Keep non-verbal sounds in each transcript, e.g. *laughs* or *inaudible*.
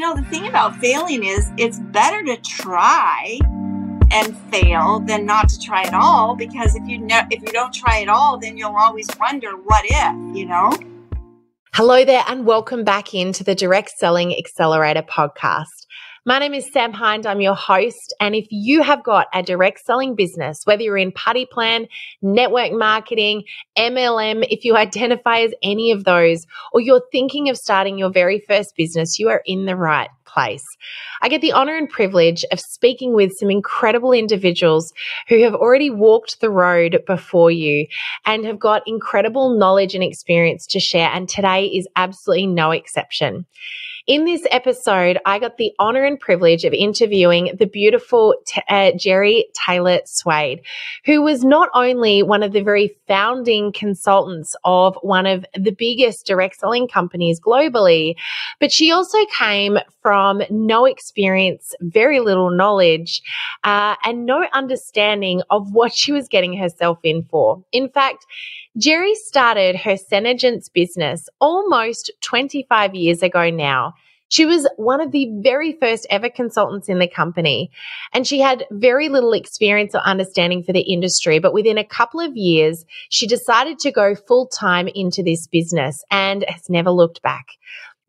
You know, the thing about failing is it's better to try and fail than not to try at all because if you ne- if you don't try at all then you'll always wonder what if, you know? Hello there and welcome back into the Direct Selling Accelerator podcast. My name is Sam Hind. I'm your host. And if you have got a direct selling business, whether you're in party plan, network marketing, MLM, if you identify as any of those, or you're thinking of starting your very first business, you are in the right place. I get the honor and privilege of speaking with some incredible individuals who have already walked the road before you and have got incredible knowledge and experience to share. And today is absolutely no exception. In this episode, I got the honor and privilege of interviewing the beautiful uh, Jeri Taylor Swade, who was not only one of the very founding consultants of one of the biggest direct selling companies globally, but she also came from no experience, very little knowledge, uh, and no understanding of what she was getting herself in for. In fact, Jeri started her Senegence business almost 25 years ago now. She was one of the very first ever consultants in the company, and she had very little experience or understanding for the industry. But within a couple of years, she decided to go full time into this business and has never looked back.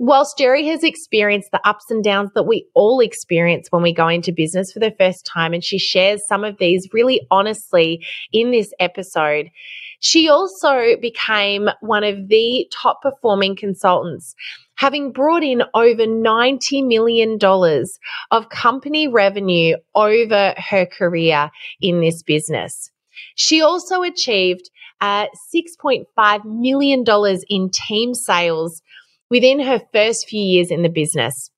Whilst Jeri has experienced the ups and downs that we all experience when we go into business for the first time, and she shares some of these really honestly in this episode, she also became one of the top performing consultants, having brought in over $90 million of company revenue over her career in this business. She also achieved uh, $6.5 million in team sales within her first few years in the business.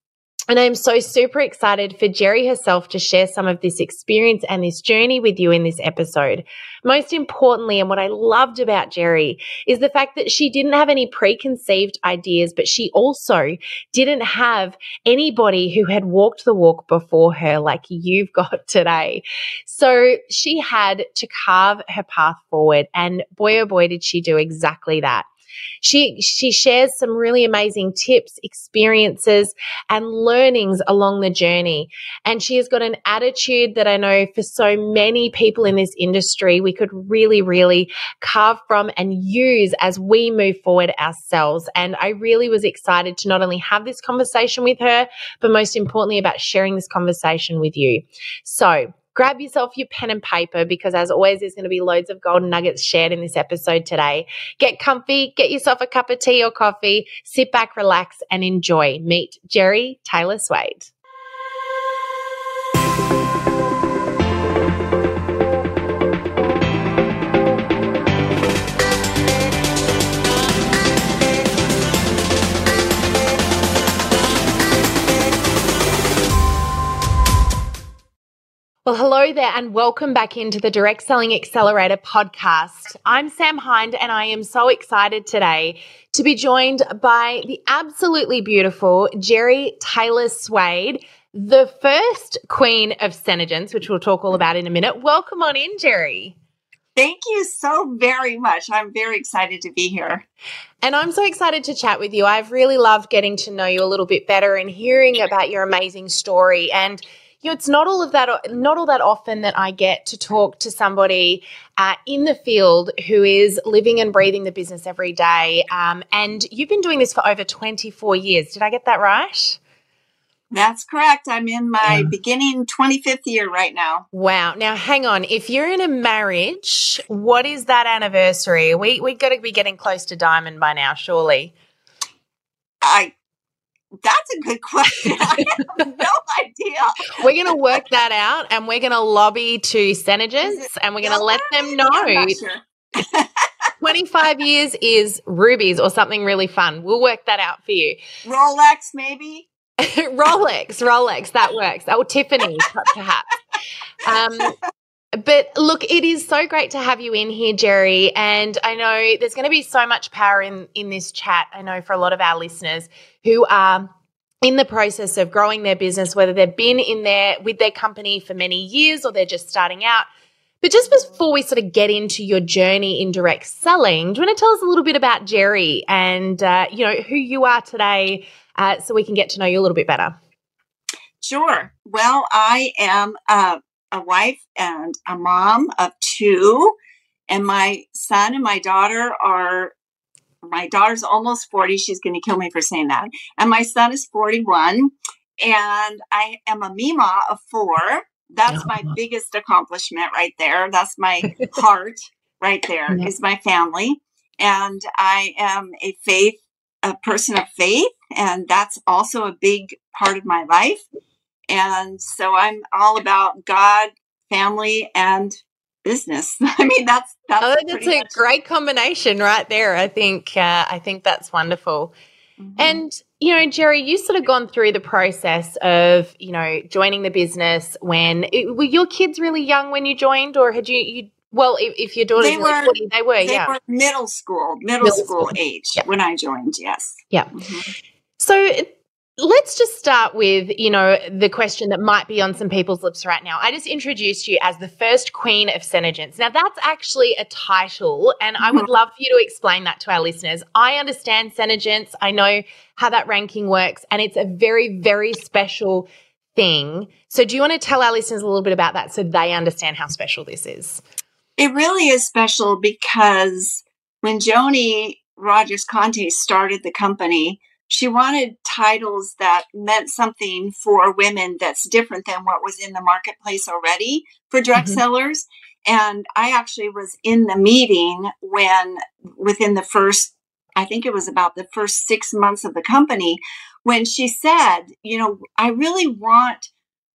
And I'm so super excited for Jeri herself to share some of this experience and this journey with you in this episode. Most importantly, and what I loved about Jeri is the fact that she didn't have any preconceived ideas, but she also didn't have anybody who had walked the walk before her like you've *laughs* got today. So she had to carve her path forward. And boy, oh boy, did she do exactly that. She she shares some really amazing tips, experiences, and learnings along the journey. And she has got an attitude that I know for so many people in this industry we could really, really carve from and use as we move forward ourselves. And I really was excited to not only have this conversation with her, but most importantly about sharing this conversation with you. So grab yourself your pen and paper because, as always, there's going to be loads of golden nuggets shared in this episode today. Get comfy, get yourself a cup of tea or coffee, sit back, relax, and enjoy. Meet Jeri Taylor Swade. Well, hello there, and welcome back into the Direct Selling Accelerator podcast. I'm Sam Hind, and I am so excited today to be joined by the absolutely beautiful Jeri Taylor Swade, the first queen of Senegence, which we'll talk all about in a minute. Welcome on in, Jeri. Thank you so very much. I'm very excited to be here. And I'm so excited to chat with you. I've really loved getting to know you a little bit better and hearing about your amazing story. And you know, it's not all of that, not all that often that I get to talk to somebody uh, in the field who is living and breathing the business every day. Um, and you've been doing this for over 24 years. Did I get that right? That's correct. I'm in my yeah. beginning 25th year right now. Wow. Now, hang on. If you're in a marriage, what is that anniversary? We we got to be getting close to diamond by now, surely. I that's a good question. *laughs* I have no idea. We're going to work that out and we're going to lobby to Senegence and we're going to let them know. Sure. *laughs* *laughs* 25 years is rubies or something really fun. We'll work that out for you. Rolex, maybe? Rolex, Rolex, that works. Oh, Tiffany, perhaps. Um, but look, it is so great to have you in here, Jeri. And I know there's going to be so much power in, in this chat. I know for a lot of our listeners who are in the process of growing their business, whether they've been in there with their company for many years or they're just starting out. But just before we sort of get into your journey in direct selling, do you want to tell us a little bit about Jeri and uh, you know who you are today, uh, so we can get to know you a little bit better? Sure. Well, I am uh, a wife and a mom of two, and my son and my daughter are. My daughter's almost 40. She's going to kill me for saying that. And my son is 41. And I am a Mima of four that's my *laughs* biggest accomplishment right there. That's my heart right there is my family. And I am a faith, a person of faith, and that's also a big part of my life. And so I'm all about God, family, and business. *laughs* I mean, that's that's, oh, that's a great combination right there. I think uh, I think that's wonderful. Mm-hmm. And, you know, Jeri, you sort of gone through the process of, you know, joining the business when it, were your kids really young when you joined or had you, you well, if, if your daughter's they were, 40, they were, they yeah. Were middle school, middle, middle school, school, age yeah. when I joined, yes. Yeah. Mm-hmm. So Let's just start with, you know, the question that might be on some people's lips right now. I just introduced you as the first Queen of Senegence. Now, that's actually a title, and I would mm-hmm. love for you to explain that to our listeners. I understand Senegence, I know how that ranking works, and it's a very, very special thing. So, do you want to tell our listeners a little bit about that so they understand how special this is? It really is special because when Joni Rogers Kante started the company, she wanted titles that meant something for women that's different than what was in the marketplace already for direct mm-hmm. sellers. And I actually was in the meeting when, within the first, I think it was about the first six months of the company, when she said, you know, I really want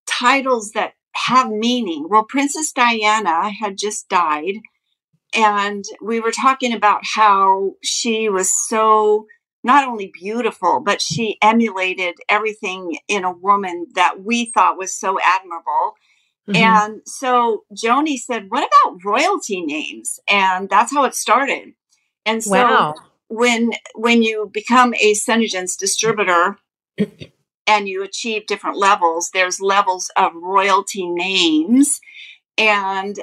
titles that have meaning. Well, Princess Diana had just died. And we were talking about how she was so not only beautiful, but she emulated everything in a woman that we thought was so admirable. Mm-hmm. And so Joni said, What about royalty names? And that's how it started. And so wow. when when you become a Senegence distributor and you achieve different levels, there's levels of royalty names. And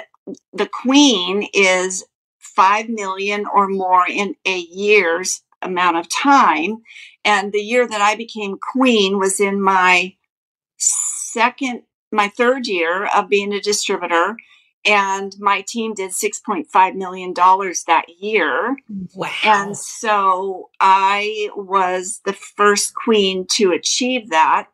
the queen is five million or more in a year's amount of time. And the year that I became queen was in my second, my third year of being a distributor. And my team did $6.5 million that year. Wow. And so I was the first queen to achieve that.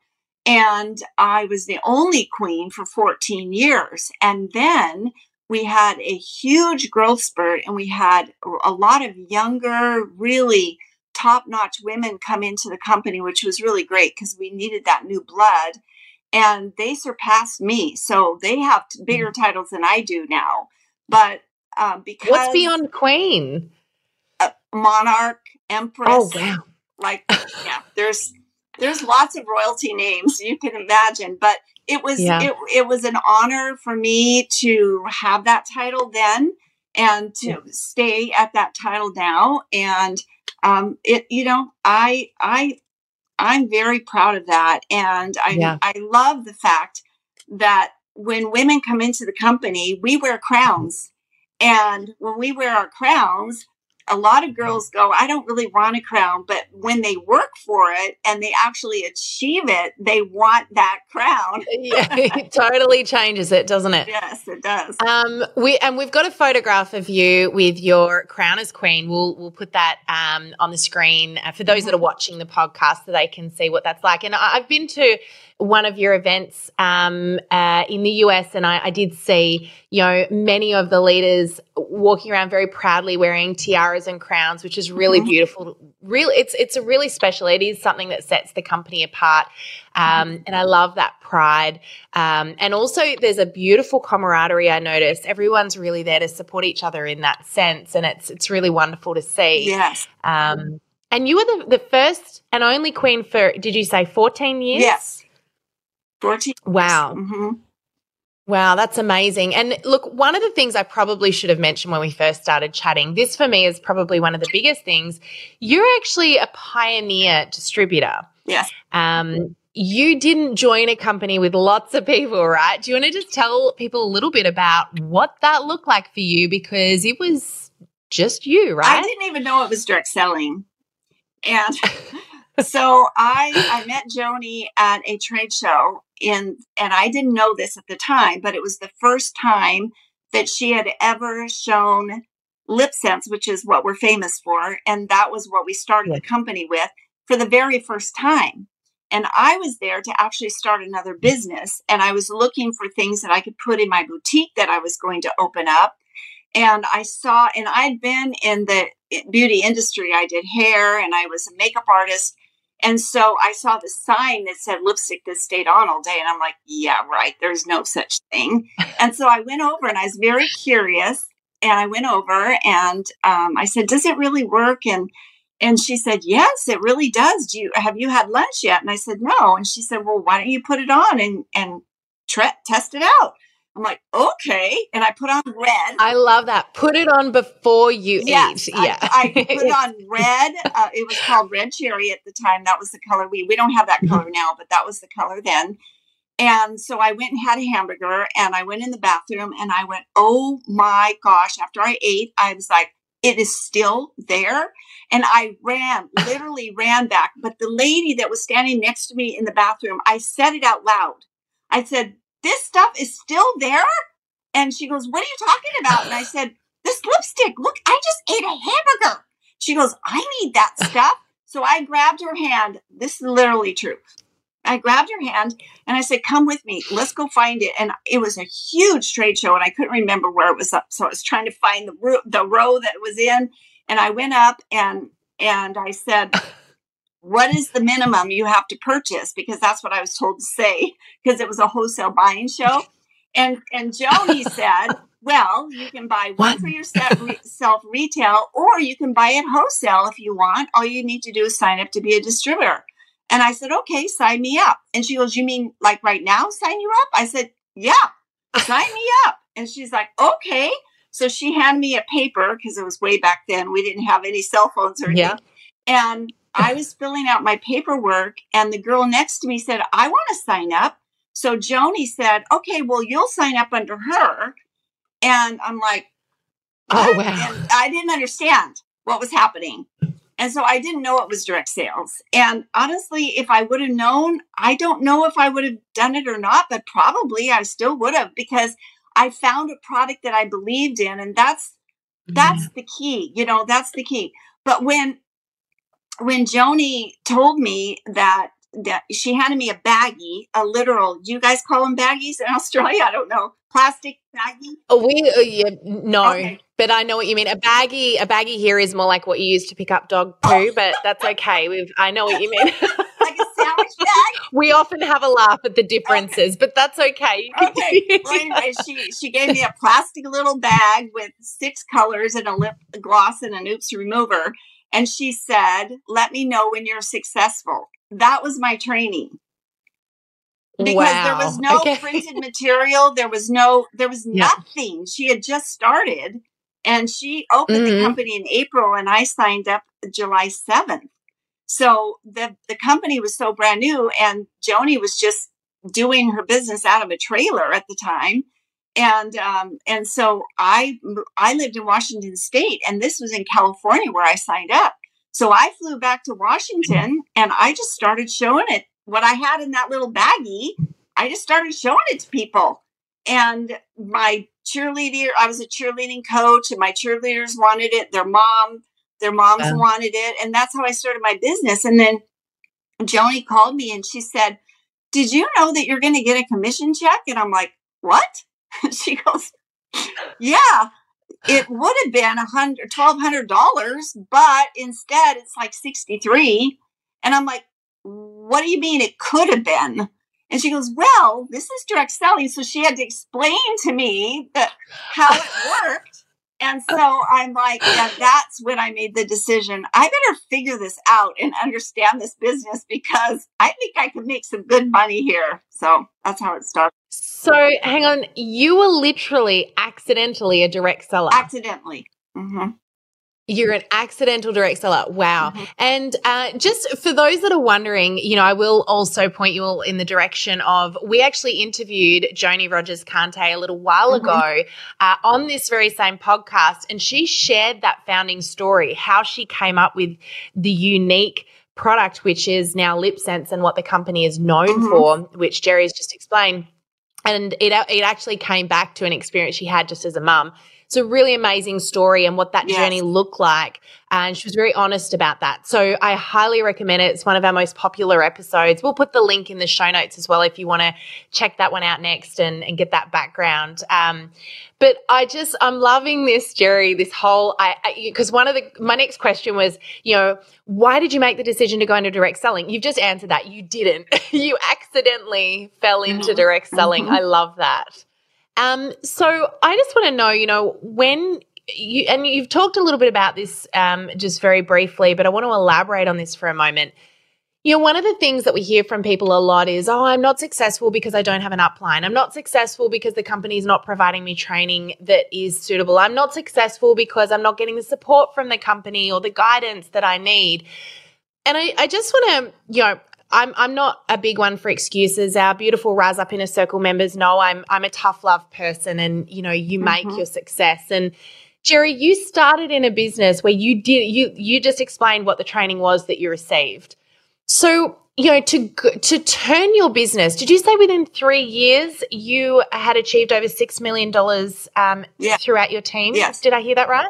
And I was the only queen for 14 years. And then we had a huge growth spurt and we had a lot of younger, really top notch women come into the company, which was really great because we needed that new blood. And they surpassed me. So they have bigger mm. titles than I do now. But um, because. What's beyond Queen? Uh, monarch, Empress. Oh, wow. Like, *laughs* yeah, there's. There's lots of royalty names you can imagine, but it was yeah. it, it was an honor for me to have that title then and to yeah. stay at that title now and um it you know i i i'm very proud of that and i yeah. i love the fact that when women come into the company we wear crowns and when we wear our crowns a lot of girls go, I don't really want a crown, but when they work for it and they actually achieve it, they want that crown. *laughs* yeah, it totally changes it, doesn't it? Yes, it does. Um, we and we've got a photograph of you with your crown as queen. We'll we'll put that um, on the screen uh, for those mm-hmm. that are watching the podcast so they can see what that's like. And I've been to one of your events um, uh, in the US, and I, I, did see, you know, many of the leaders walking around very proudly wearing tiaras and crowns, which is really mm-hmm. beautiful. Really, it's it's a really special. It is something that sets the company apart, um, mm-hmm. and I love that pride. Um, and also, there's a beautiful camaraderie. I noticed everyone's really there to support each other in that sense, and it's it's really wonderful to see. Yes. Um, and you were the, the first and only queen for, did you say 14 years? Yes. 14 Wow. Mm-hmm. Wow, that's amazing. And look, one of the things I probably should have mentioned when we first started chatting, this for me is probably one of the biggest things. You're actually a pioneer distributor. Yes. Um, you didn't join a company with lots of people, right? Do you want to just tell people a little bit about what that looked like for you? Because it was just you, right? I didn't even know it was direct selling. And *laughs* so I I met Joni at a trade show in and I didn't know this at the time, but it was the first time that she had ever shown LipSense, which is what we're famous for, and that was what we started the company with for the very first time. And I was there to actually start another mm. business. And I was looking for things that I could put in my boutique that I was going to open up. And I saw, and I'd been in the eh, beauty industry. I did hair and I was a makeup artist. And so I saw the sign that said lipstick that stayed on all day. And I'm like, yeah, right. There's no such thing. *laughs* and so I went over and I was very curious. And I went over and um, I said, does it really work? And and she said, "Yes, it really does. Do you have you had lunch yet?" And I said, "No." And she said, "Well, why don't you put it on and and test it out?" I'm like, "Okay." And I put on red. I love that. Put it on before you yes, eat. Yeah, I, I *laughs* put on red. Uh, it was called red cherry at the time. That was the color we we don't have that color now, but that was the color then. And so I went and had a hamburger, and I went in the bathroom, and I went, "Oh my gosh!" After I ate, I was like it is still there. And I ran, *laughs* literally ran back. But the lady that was standing next to me in the bathroom, I said it out loud. I said, This stuff is still there? And she goes, What are you talking about? And I said, This lipstick. Look, I just ate a hamburger. She goes, I need that *laughs* stuff. So I grabbed her hand. This is literally true. I grabbed her hand and I said, Come with me. Let's go find it. And it was a huge trade show and I couldn't remember where it was up. So I was trying to find the, ro- the row that it was in. And I went up and and I said, What is the minimum you have to purchase? Because that's what I was told to say, because it was a wholesale buying show. And and Joni *laughs* said, Well, you can buy one for yourself self retail, or you can buy it wholesale if you want. All you need to do is sign up to be a distributor. And I said, okay, sign me up. And she goes, you mean like right now, sign you up? I said, yeah, sign me up. And she's like, okay. So she handed me a paper because it was way back then. We didn't have any cell phones or anything. Yeah. And I was filling out my paperwork, and the girl next to me said, I want to sign up. So Joni said, okay, well, you'll sign up under her. And I'm like, oh, wow. And I didn't understand what was happening. And so I didn't know it was direct sales. And honestly, if I would have known, I don't know if I would have done it or not, but probably I still would have because I found a product that I believed in and that's that's mm-hmm. the key. You know, that's the key. But when when Joni told me that that she handed me a baggie, a literal. You guys call them baggies in *laughs* Australia? I don't know. Plastic baggie. Oh, we uh, yeah, no, okay. but I know what you mean. A baggie, a baggie here is more like what you use to pick up dog poo, oh. but that's okay. We've I know what you mean. *laughs* like a sandwich bag. *laughs* we often have a laugh at the differences, okay. but that's okay. okay. Well, anyway, she she gave me a plastic little bag with six colors and a lip gloss and an oops remover. And she said, Let me know when you're successful that was my training because wow. there was no okay. printed *laughs* material there was no there was yeah. nothing she had just started and she opened mm-hmm. the company in april and i signed up july 7th so the the company was so brand new and joni was just doing her business out of a trailer at the time and um, and so i i lived in washington state and this was in california where i signed up so I flew back to Washington and I just started showing it what I had in that little baggie. I just started showing it to people. And my cheerleader, I was a cheerleading coach, and my cheerleaders wanted it. Their mom, their moms wanted it. And that's how I started my business. And then Joni called me and she said, Did you know that you're going to get a commission check? And I'm like, What? *laughs* she goes, Yeah it would have been a hundred twelve hundred dollars, but instead it's like sixty three. And I'm like, what do you mean it could have been? And she goes, well, this is direct selling. So she had to explain to me that how it *laughs* worked. And so I'm like, yeah, that's when I made the decision. I better figure this out and understand this business because I think I can make some good money here. So that's how it started. So hang on, you were literally accidentally a direct seller. Accidentally. Mm-hmm. You're an accidental direct seller. Wow. Mm-hmm. And uh, just for those that are wondering, you know, I will also point you all in the direction of we actually interviewed Joni Rogers Kante a little while mm-hmm. ago uh, on this very same podcast. And she shared that founding story, how she came up with the unique product, which is now LipSense and what the company is known mm-hmm. for, which Jeri has just explained. And it, it actually came back to an experience she had just as a mum it's a really amazing story and what that yes. journey looked like. And she was very honest about that. So I highly recommend it. It's one of our most popular episodes. We'll put the link in the show notes as well if you want to check that one out next and, and get that background. Um, but I just, I'm loving this, Jeri, this whole, I, because one of the, my next question was, you know, why did you make the decision to go into direct selling? You've just answered that. You didn't. *laughs* you accidentally fell into mm-hmm. direct selling. Mm-hmm. I love that. Um, so I just want to know, you know, when you and you've talked a little bit about this um, just very briefly, but I want to elaborate on this for a moment. You know, one of the things that we hear from people a lot is, oh, I'm not successful because I don't have an upline. I'm not successful because the company is not providing me training that is suitable. I'm not successful because I'm not getting the support from the company or the guidance that I need. And I, I just want to, you know, I'm I'm not a big one for excuses. Our beautiful Rise Up Inner Circle members know I'm I'm a tough love person and you know, you make mm-hmm. your success. And Jeri, you started in a business where you did you you just explained what the training was that you received. So, you know, to to turn your business, did you say within three years you had achieved over six million dollars um, yeah. throughout your team? Yes. Did I hear that right?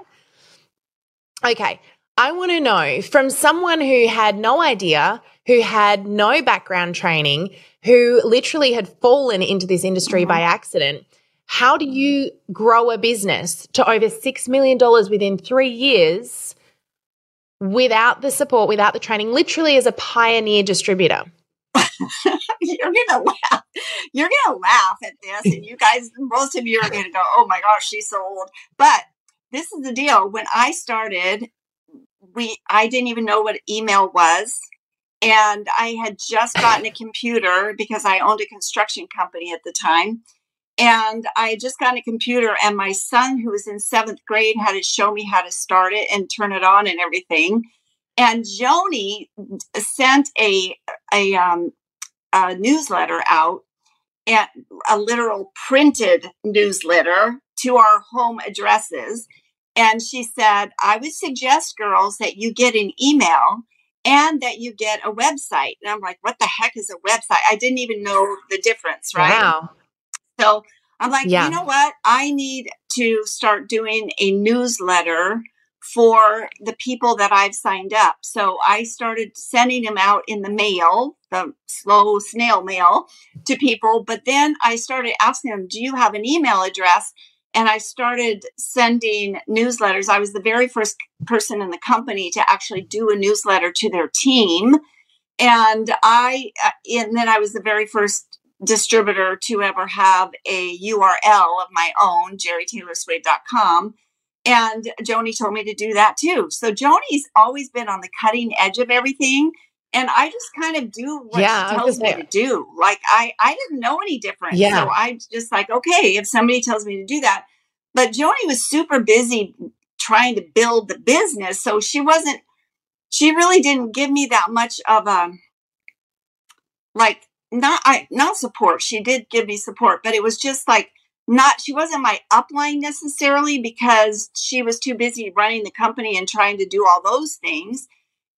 Okay. I want to know from someone who had no idea, who had no background training, who literally had fallen into this industry mm-hmm. by accident. How do you grow a business to over $6 million within three years without the support, without the training, literally as a pioneer distributor? *laughs* You're gonna laugh. You're gonna laugh at this, and you guys, most of you are gonna go, "Oh my gosh, she's so old." But this is the deal. When I started, we I didn't even know what email was. And I had just gotten a computer because I owned a construction company at the time. And I had just gotten a computer, and my son, who was in seventh grade, had to show me how to start it and turn it on and everything. And Joni sent a a, um, a newsletter out, and a literal printed newsletter to our home addresses and she said, I would suggest, girls, that you get an email and that you get a website. And I'm like, what the heck is a website? I didn't even know the difference, right? Wow. So I'm like, yeah. you know what? I need to start doing a newsletter for the people that I've signed up. So I started sending them out in the mail, the slow snail mail to people. But then I started asking them, do you have an email address? And I started sending newsletters. I was the very first person in the company to actually do a newsletter to their team. And I, uh, and then I was the very first distributor to ever have a URL of my own, jeritaylorswade.com. And Joni told me to do that too. So Joni's always been on the cutting edge of everything. And I just kind of do what yeah, she tells me to do. Like I, I didn't know any different. Yeah. So I'm just like, okay, if somebody tells me to do that. But Joni was super busy trying to build the business. So she wasn't, she really didn't give me that much of a, like, not, I, not support. She did give me support, but it was just like, not, she wasn't my upline necessarily because she was too busy running the company and trying to do all those things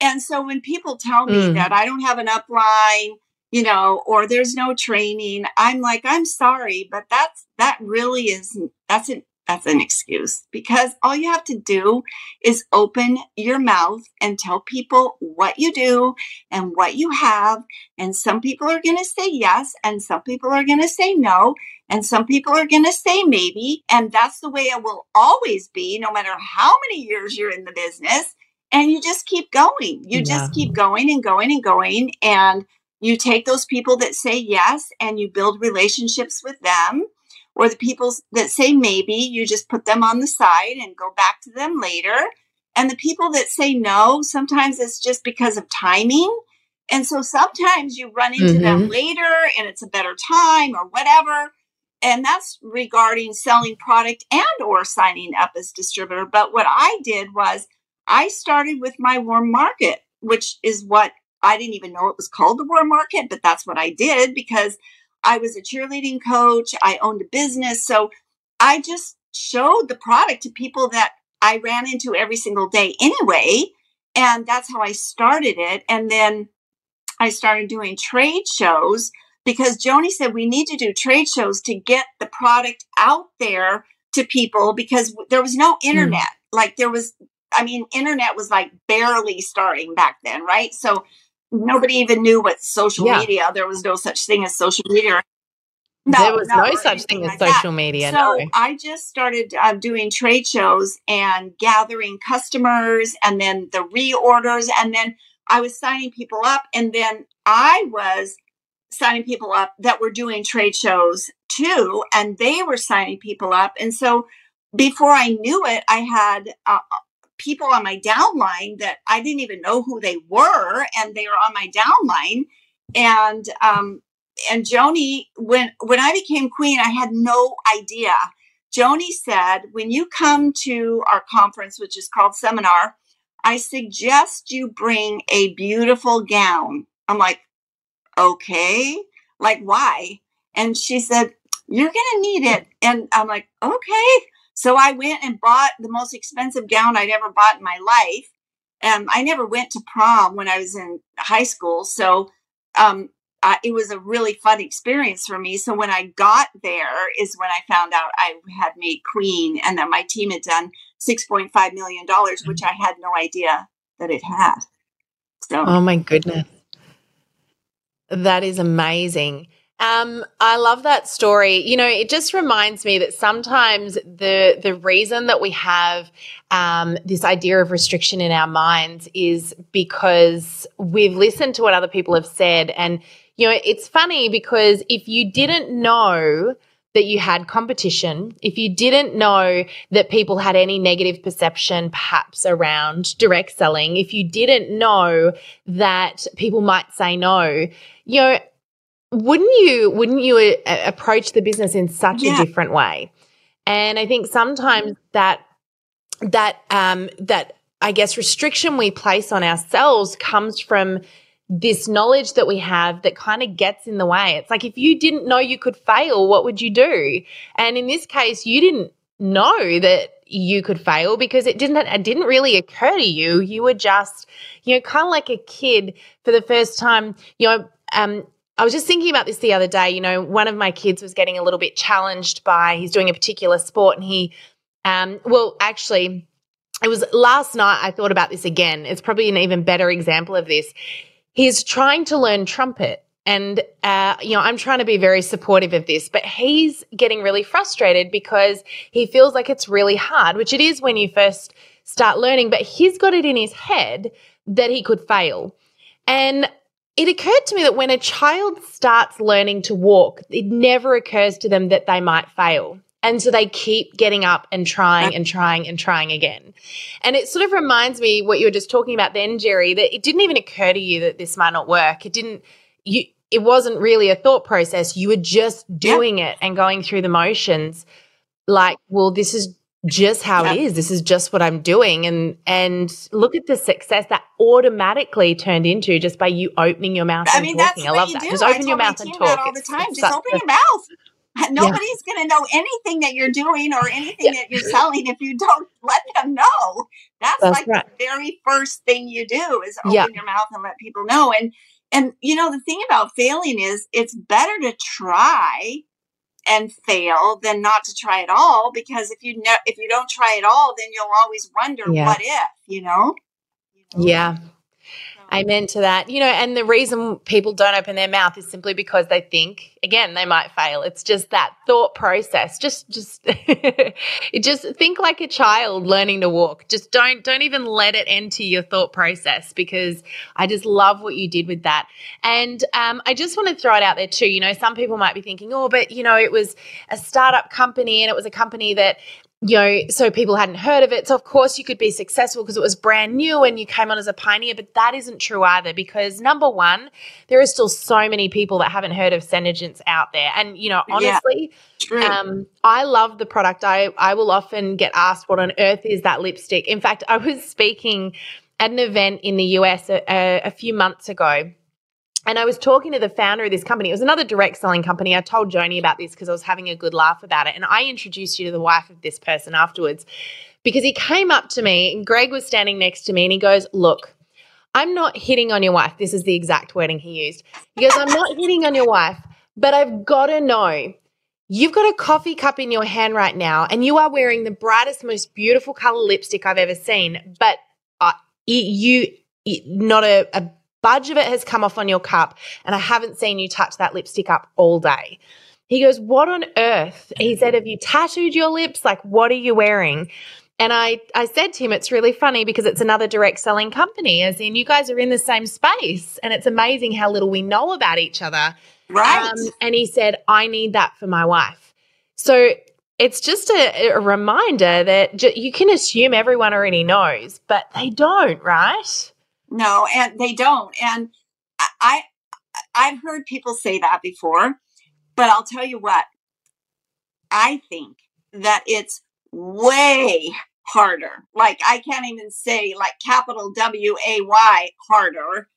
and so when people tell me mm. that I don't have an upline, you know, or there's no training, I'm like, I'm sorry, but that's that really is that's an that's an excuse because all you have to do is open your mouth and tell people what you do and what you have. And some people are going to say yes, and some people are going to say no, and some people are going to say maybe. And that's the way it will always be, no matter how many years you're in the business and you just keep going. You yeah. just keep going and going and going. And you take those people that say yes and you build relationships with them. Or the people that say maybe, you just put them on the side and go back to them later. And the people that say no, sometimes it's just because of timing. And so sometimes you run into mm-hmm. them later and it's a better time or whatever. And that's regarding selling product and or signing up as distributor. But what I did was I started with my warm market, which is what I didn't even know it was called the warm market, but that's what I did because I was a cheerleading coach. I owned a business. So I just showed the product to people that I ran into every single day anyway. And that's how I started it. And then I started doing trade shows because Joni said we need to do trade shows to get the product out there to people because there was no hmm. internet. Mm. Like there was, I mean, internet was like barely starting back then, right? So nobody even knew what social yeah. media. There was no such thing as social media. No, there was no, no such thing as social that. media. So no. I just started uh, doing trade shows and gathering customers, and then the reorders, and then I was signing people up, and then I was signing people up that were doing trade shows too, and they were signing people up, and so before I knew it, I had uh, people on my downline that I didn't even know who they were, and they were on my downline. And um, and Joni, when when I became queen, I had no idea. Joni said, when you come to our conference, which is called seminar, I suggest you bring a beautiful gown. I'm like, okay, like why? And she said, you're gonna need it. And I'm like, okay. So I went and bought the most expensive gown I'd ever bought in my life. And I never went to prom when I was in high school. So um, uh, it was a really fun experience for me. So when I got there is when I found out I had made Queen and that my team had done $6.5 million, which I had no idea that it had. So, oh my goodness. That is amazing. Um, I love that story. You know, it just reminds me that sometimes the the reason that we have um, this idea of restriction in our minds is because we've listened to what other people have said, and you know, it's funny because if you didn't know that you had competition, if you didn't know that people had any negative perception perhaps around direct selling, if you didn't know that people might say no, you know wouldn't you wouldn't you uh, approach the business in such yeah. a different way? And i think sometimes that that um that i guess restriction we place on ourselves comes from this knowledge that we have that kind of gets in the way. It's like if you didn't know you could fail what would you do? And in this case you didn't know that you could fail because it didn't it didn't really occur to you. You were just you know kind of like a kid for the first time you know um, I was just thinking about this the other day. You know, one of my kids was getting a little bit challenged by he's doing a particular sport, and he, um, well, actually, it was last night. I thought about this again. It's probably an even better example of this. He's trying to learn trumpet. And, uh, you know, I'm trying to be very supportive of this, but he's getting really frustrated because he feels like it's really hard, which it is when you first start learning, but he's got it in his head that he could fail. And it occurred to me that when a child starts learning to walk, it never occurs to them that they might fail. And so they keep getting up and trying and trying and trying again. And it sort of reminds me what you were just talking about then, Jeri, that it didn't even occur to you that this might not work. It didn't, you, it wasn't really a thought process. You were just doing yeah. it and going through the motions like, well, this is just how it is. This is just what I'm doing. And and look at the success that automatically turned into just by you opening your mouth I mean, talking. I love that. Do. Just open your mouth and talk all the time. It's just open your mouth. Nobody's yeah. going to know anything that you're doing or anything yeah. that you're selling if you don't *laughs* let them know. That's, That's like right. the very first thing you do is open yeah. your mouth and let people know. And and you know the thing about failing is it's better to try and fail than not to try at all because if you know if you don't try at all then you'll always wonder yeah. what if you know, you know? yeah Amen to that. You know, and the reason people don't open their mouth is simply because they think again they might fail. It's just that thought process. Just just *laughs* just think like a child learning to walk. Just don't don't even let it enter your thought process because I just love what you did with that. And um, I just want to throw it out there too. You know, some people might be thinking, oh, but you know, it was a startup company and it was a company that you know, so people hadn't heard of it. So, of course, you could be successful because it was brand new and you came on as a pioneer. But that isn't true either because, number one, there are still so many people that haven't heard of Senegence out there. And, you know, honestly, yeah, um, I love the product. I, I will often get asked, what on earth is that lipstick? In fact, I was speaking at an event in the US a, a, a few months ago and I was talking to the founder of this company. It was another direct selling company. I told Joni about this because I was having a good laugh about it. And I introduced you to the wife of this person afterwards because he came up to me and Greg was standing next to me and he goes, Look, I'm not hitting on your wife. This is the exact wording he used. He goes, I'm not hitting on your wife, but I've got to know You've got a coffee cup in your hand right now, and you are wearing the brightest, most beautiful color lipstick I've ever seen. But uh, you, not a, a budge of it has come off on your cup, and I haven't seen you touch that lipstick up all day. He goes, What on earth? He said, Have you tattooed your lips? Like, what are you wearing? And I, I said to him, it's really funny because it's another direct selling company, as in you guys are in the same space. And it's amazing how little we know about each other. Right. Um, and he said, I need that for my wife. So it's just a, a reminder that ju- you can assume everyone already knows, but they don't, right? No, and they don't. And I I've heard people say that before, but I'll tell you what. I think that it's way harder. Like I can't even say like capital W A Y harder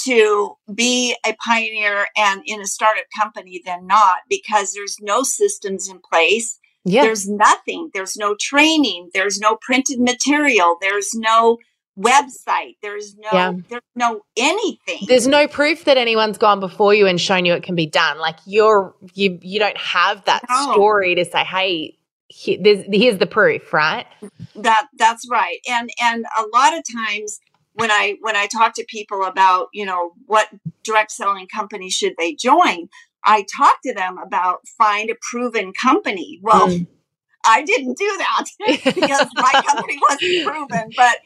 to be a pioneer and in a startup company than not because there's no systems in place. Yeah. There's nothing. There's no training. There's no printed material. There's no website. There's no yeah. there's no anything. There's no proof that anyone's gone before you and shown you it can be done. Like you're you you don't have that no. story to say, hey, he, here's the proof, right? That that's right. And and a lot of times when I when I talk to people about you know what direct selling company should they join, I talk to them about find a proven company. Well. Mm. I didn't do that *laughs* because my company wasn't *laughs* proven, but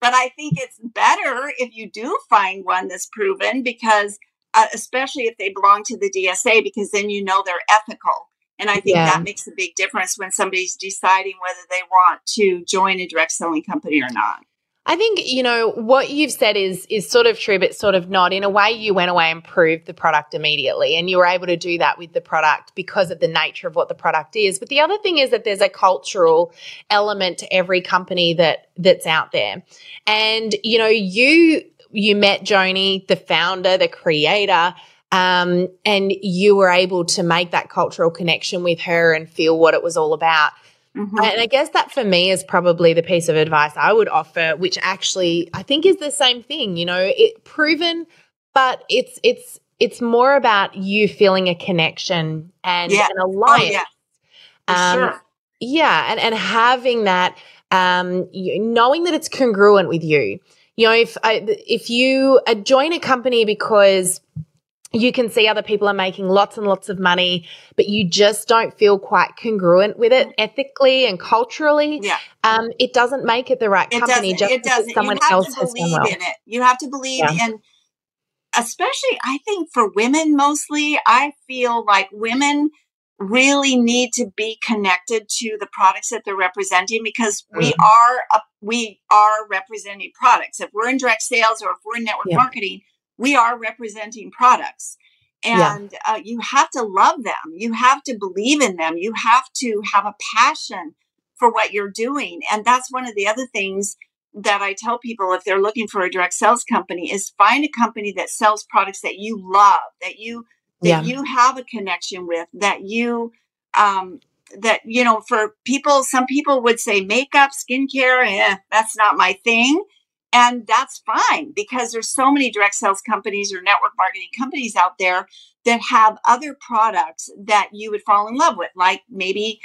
but I think it's better if you do find one that's proven because, uh, especially if they belong to the DSA, because then you know they're ethical. And I think yeah. that makes a big difference when somebody's deciding whether they want to join a direct selling company or not. I think, you know, what you've said is is sort of true, but sort of not. In a way, you went away and proved the product immediately. And you were able to do that with the product because of the nature of what the product is. But the other thing is that there's a cultural element to every company that that's out there. And, you know, you you met Joni, the founder, the creator. Um, and you were able to make that cultural connection with her and feel what it was all about. Mm-hmm. And I guess that for me is probably the piece of advice I would offer, which actually I think is the same thing. You know, it proven, but it's it's it's more about you feeling a connection and yeah. an alliance. Oh, yeah. Um, sure. yeah, and and having that, um, knowing that it's congruent with you. You know, if I, if you uh, join a company because you can see other people are making lots and lots of money, but you just don't feel quite congruent with it ethically and culturally. Yeah. Um, it doesn't make it the right it company just it because someone else has done well. in it. You have to believe yeah. in, especially I think for women mostly, I feel like women really need to be connected to the products that they're representing because mm-hmm. we are a, we are representing products. If we're in direct sales or if we're in network yeah. marketing we are representing products. And yeah. uh, you have to love them. You have to believe in them. You have to have a passion for what you're doing. And that's one of the other things that i tell people if they're looking for a direct sales company is find a company that sells products that you love that you that yeah. you have a connection with that you um that you know for people some people would say makeup skincare eh, that's not my thing and that's fine because there's so many direct sales companies or network marketing companies out there that have other products that you would fall in love with, like maybe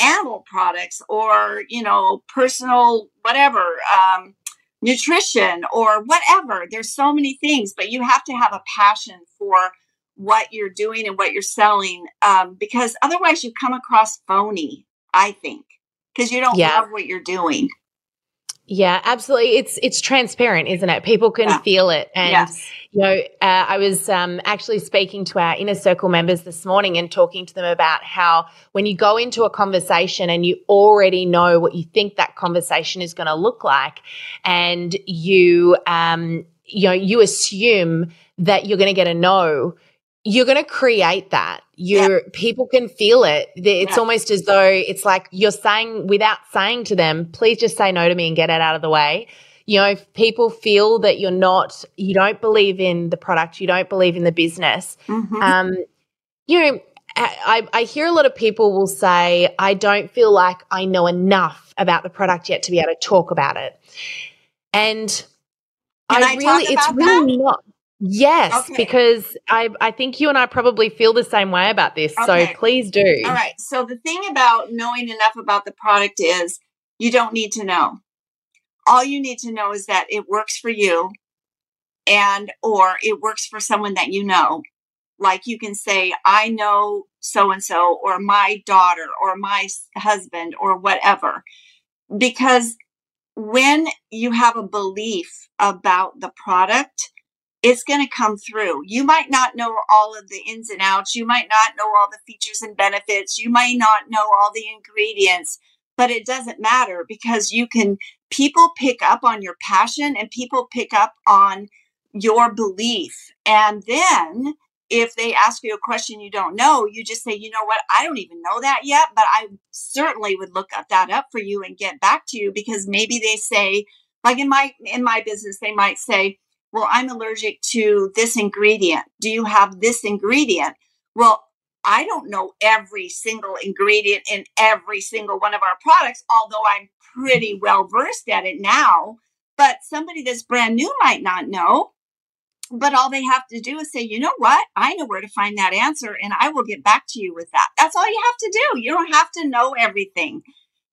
animal products or, you know, personal whatever, um, nutrition or whatever. There's so many things, but you have to have a passion for what you're doing and what you're selling um, because otherwise you come across phony, I think, because you don't yeah. love what you're doing. Yeah, absolutely. It's it's transparent, isn't it? People can yeah. feel it, and yes. you know, uh, I was um, actually speaking to our inner circle members this morning and talking to them about how when you go into a conversation and you already know what you think that conversation is going to look like, and you um, you know you assume that you're going to get a no you're going to create that. Yeah. people can feel it. It's yeah. almost as though it's like you're saying without saying to them, please just say no to me and get it out of the way. You know, if people feel that you're not, you don't believe in the product, you don't believe in the business, mm-hmm. um, you know, I, I hear a lot of people will say, I don't feel like I know enough about the product yet to be able to talk about it. And Can I, I really, it's really that? not. Yes, okay. because I I think you and I probably feel the same way about this. Okay. So please do. All right. So the thing about knowing enough about the product is you don't need to know. All you need to know is that it works for you and or it works for someone that you know. Like you can say I know so and so or my daughter or my husband or whatever. Because when you have a belief about the product, it's going to come through. You might not know all of the ins and outs. You might not know all the features and benefits. You might not know all the ingredients, but it doesn't matter because you can, people pick up on your passion and people pick up on your belief. And then if they ask you a question you don't know, you just say, you know what, I don't even know that yet, but I certainly would look that up for you and get back to you because maybe they say, like in my in my business, they might say, well, I'm allergic to this ingredient. Do you have this ingredient? Well, I don't know every single ingredient in every single one of our products, although I'm pretty well versed at it now. But somebody that's brand new might not know. But all they have to do is say, you know what? I know where to find that answer and I will get back to you with that. That's all you have to do. You don't have to know everything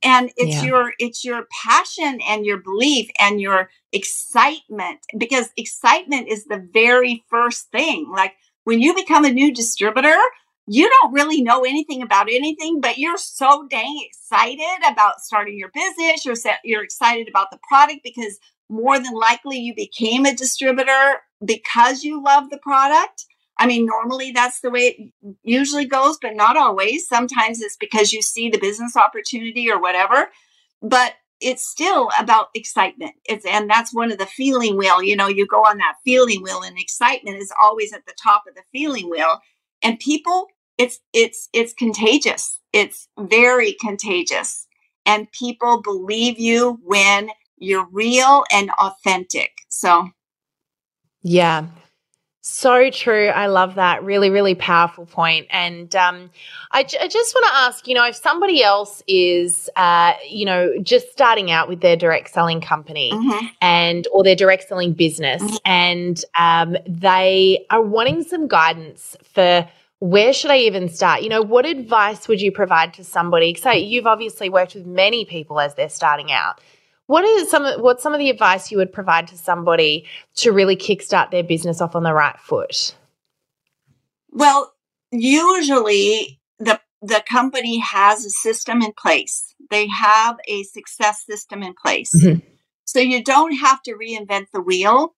and it's yeah. your it's your passion and your belief and your excitement because excitement is the very first thing. Like when you become a new distributor you don't really know anything about anything but you're so dang excited about starting your business. You're you're excited about the product because more than likely you became a distributor because you love the product I mean, normally that's the way it usually goes, but not always. Sometimes it's because you see the business opportunity or whatever. But it's still about excitement. It's and that's one of the feeling wheel. You know, you go on that feeling wheel, and excitement is always at the top of the feeling wheel. And people, it's it's it's contagious. It's very contagious. And people believe you when you're real and authentic. So yeah, so true. I love that. Really, really powerful point. And um, I, j- I just want to ask, you know, if somebody else is, uh, you know, just starting out with their direct selling company mm-hmm. and or their direct selling business, mm-hmm. and um, they are wanting some guidance for where should I even start? You know, what advice would you provide to somebody? So you've obviously worked with many people as they're starting out. What is some what's some of the advice you would provide to somebody to really kickstart their business off on the right foot? Well, usually the the company has a system in place. They have a success system in place. Mm-hmm. So you don't have to reinvent the wheel.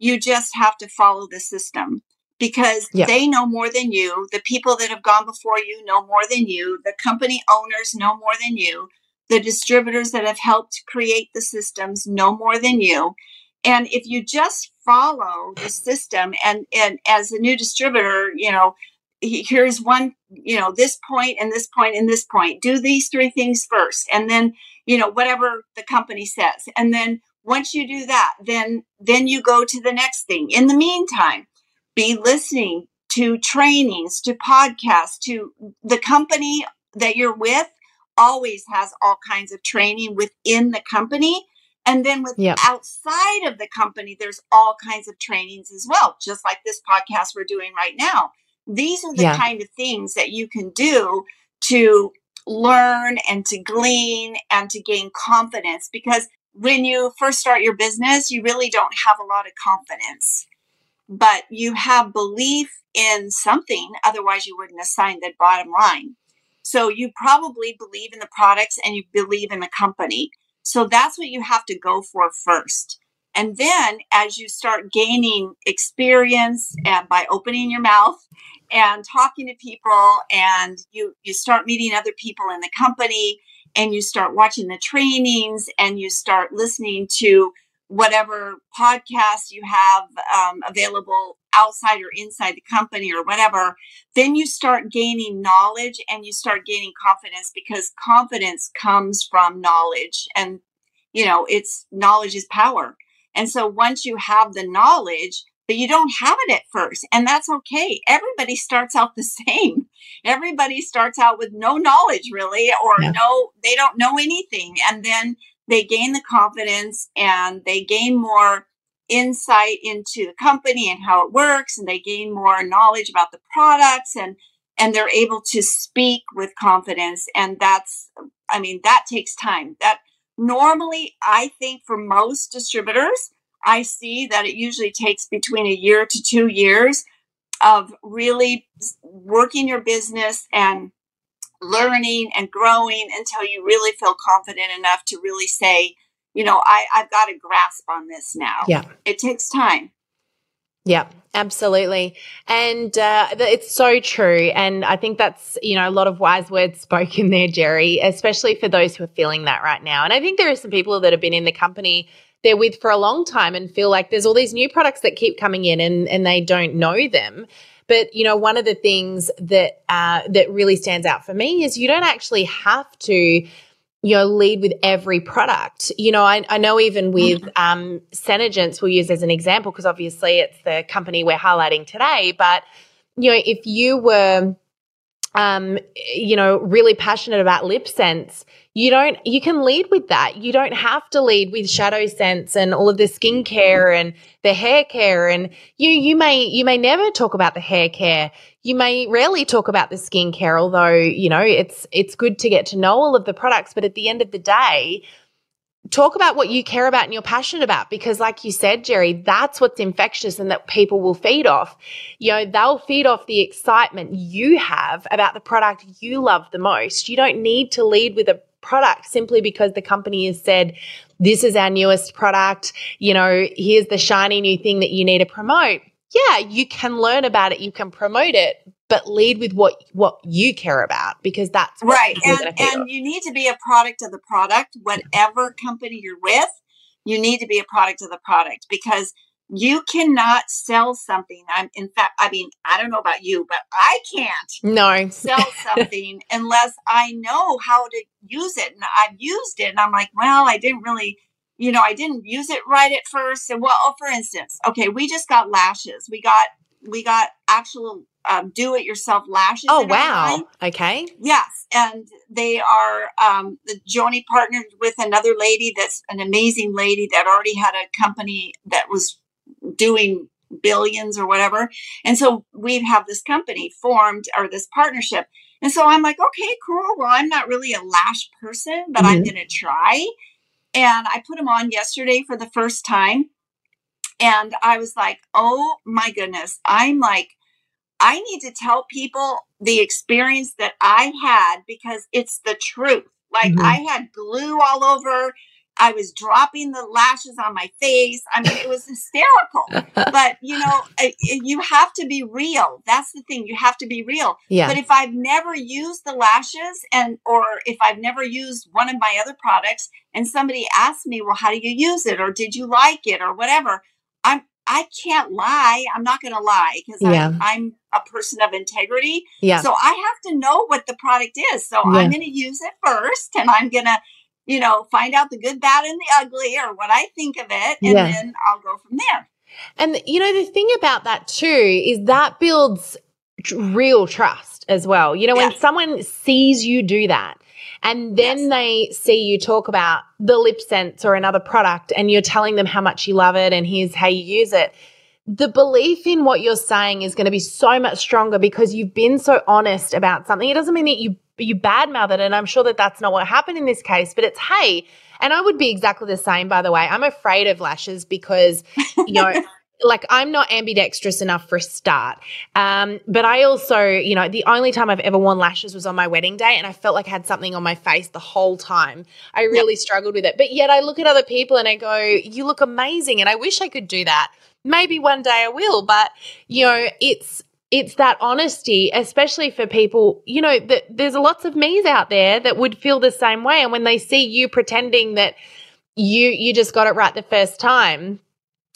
You just have to follow the system because yeah. they know more than you. The people that have gone before you know more than you. The company owners know more than you the distributors that have helped create the systems know more than you. And if you just follow the system and and as a new distributor you know here's one you know this point and this point and this point. Do these three things first and then you know whatever the company says. And then once you do that then then you go to the next thing. In the meantime be listening to trainings to podcasts to the company that you're with always has all kinds of training within the company. And then with yep. outside of the company, there's all kinds of trainings as well, just like this podcast we're doing right now. These are the yeah. kind of things that you can do to learn and to glean and to gain confidence because when you first start your business, you really don't have a lot of confidence, but you have belief in something. Otherwise, you wouldn't assign the bottom line. So you probably believe in the products and you believe in the company. So that's what you have to go for first. And then as you start gaining experience and by opening your mouth and talking to people and you you start meeting other people in the company and you start watching the trainings and you start listening to whatever podcast you have um, available outside or inside the company or whatever, then you start gaining knowledge and you start gaining confidence because confidence comes from knowledge. And, you know, it's knowledge is power. And so once you have the knowledge, but you don't have it at first, and that's okay. Everybody starts out the *laughs* same. Everybody starts out with no knowledge really, or yeah. no, they don't know anything. And then they gain the confidence and they gain more insight into the company and how it works and they gain more knowledge about the products and and they're able to speak with confidence and that's i mean that takes time. That normally i think for most distributors i see that it usually takes between a year to 2 years of really working your business and learning and growing until you really feel confident enough to really say, you know, I, I've got a grasp on this now. Yeah. It takes time. Yeah, absolutely. And uh, it's so true. And I think that's, you know, a lot of wise words spoken there, Jeri, especially for those who are feeling that right now. And I think there are some people that have been in the company they're with for a long time and feel like there's all these new products that keep coming in and, and they don't know them. But you know, one of the things that uh, that really stands out for me is you don't actually have to you know, lead with every product. You know, I, I know even with mm-hmm. um, SeneGence, we'll use as an example because obviously it's the company we're highlighting today. But you know, if you were, um, you know, really passionate about LipSense, you don't you can lead with that you don't have to lead with ShadowSense and all of the skincare and the hair care and you you may you may never talk about the hair care you may rarely talk about the skincare although you know it's it's good to get to know all of the products but at the end of the day talk about what you care about and you're passionate about because like you said jeri that's what's infectious and that people will feed off you know they'll feed off the excitement you have about the product you love the most you don't need to lead with a product simply because the company has said, this is our newest product. You know, here's the shiny new thing that you need to promote. Yeah, you can learn about it, you can promote it, but lead with what what you care about because that's right. And and you need to be a product of the product, whatever company you're with. You need to be a product of the product because you cannot sell something. I'm in fact, I mean, I don't know about you, but I can't no sell something unless I know how to use it. And I've used it and I'm like, well, I didn't really, you know, I didn't use it right at first. And well, oh, for instance, okay, we just got lashes. We got we got actual um, do-it-yourself lashes. Oh wow! Okay. Yes, and they are. Um, the Joni partnered with another lady that's an amazing lady that already had a company that was doing billions or whatever. And so we have this company formed or this partnership. And so I'm like, okay, cool. Well, I'm not really a lash person, but mm-hmm. I'm going to try. And I put them on yesterday for the first time. And I was like, oh my goodness. I'm like, I need to tell people the experience that I had because it's the truth. Like mm-hmm. I had glue all over I was dropping the lashes on my face. I mean, it was hysterical. *laughs* but, you know, you have to be real. That's the thing. You have to be real. Yeah. But if I've never used the lashes and, or if I've never used one of my other products and somebody asks me, well, how do you use it? Or did you like it? Or whatever, I'm, I can't lie. I'm not going to lie because yeah. I'm, I'm, a person of integrity. Yeah. So I have to know what the product is. So yeah. I'm going to use it first and I'm going to you know, find out the good, bad, and the ugly or what I think of it, and yeah. then I'll go from there. And, you know, the thing about that too is that builds real trust as well. You know, yes. when someone sees you do that, and then yes. they see you talk about the LipSense or another product and you're telling them how much you love it and here's how you use it the belief in what you're saying is going to be so much stronger because you've been so honest about something. It doesn't mean that you you badmouth it, and I'm sure that that's not what happened in this case. But it's hey, and I would be exactly the same. By the way, I'm afraid of lashes because you know. *laughs* like I'm not ambidextrous enough for a start. Um, but I also, you know, the only time I've ever worn lashes was on my wedding day and I felt like I had something on my face the whole time. I really yep. struggled with it. But yet I look at other people and I go, you look amazing. And I wish I could do that. Maybe one day I will, but you know, it's it's that honesty, especially for people, you know, that there's lots of me's out there that would feel the same way. And when they see you pretending that you you just got it right the first time,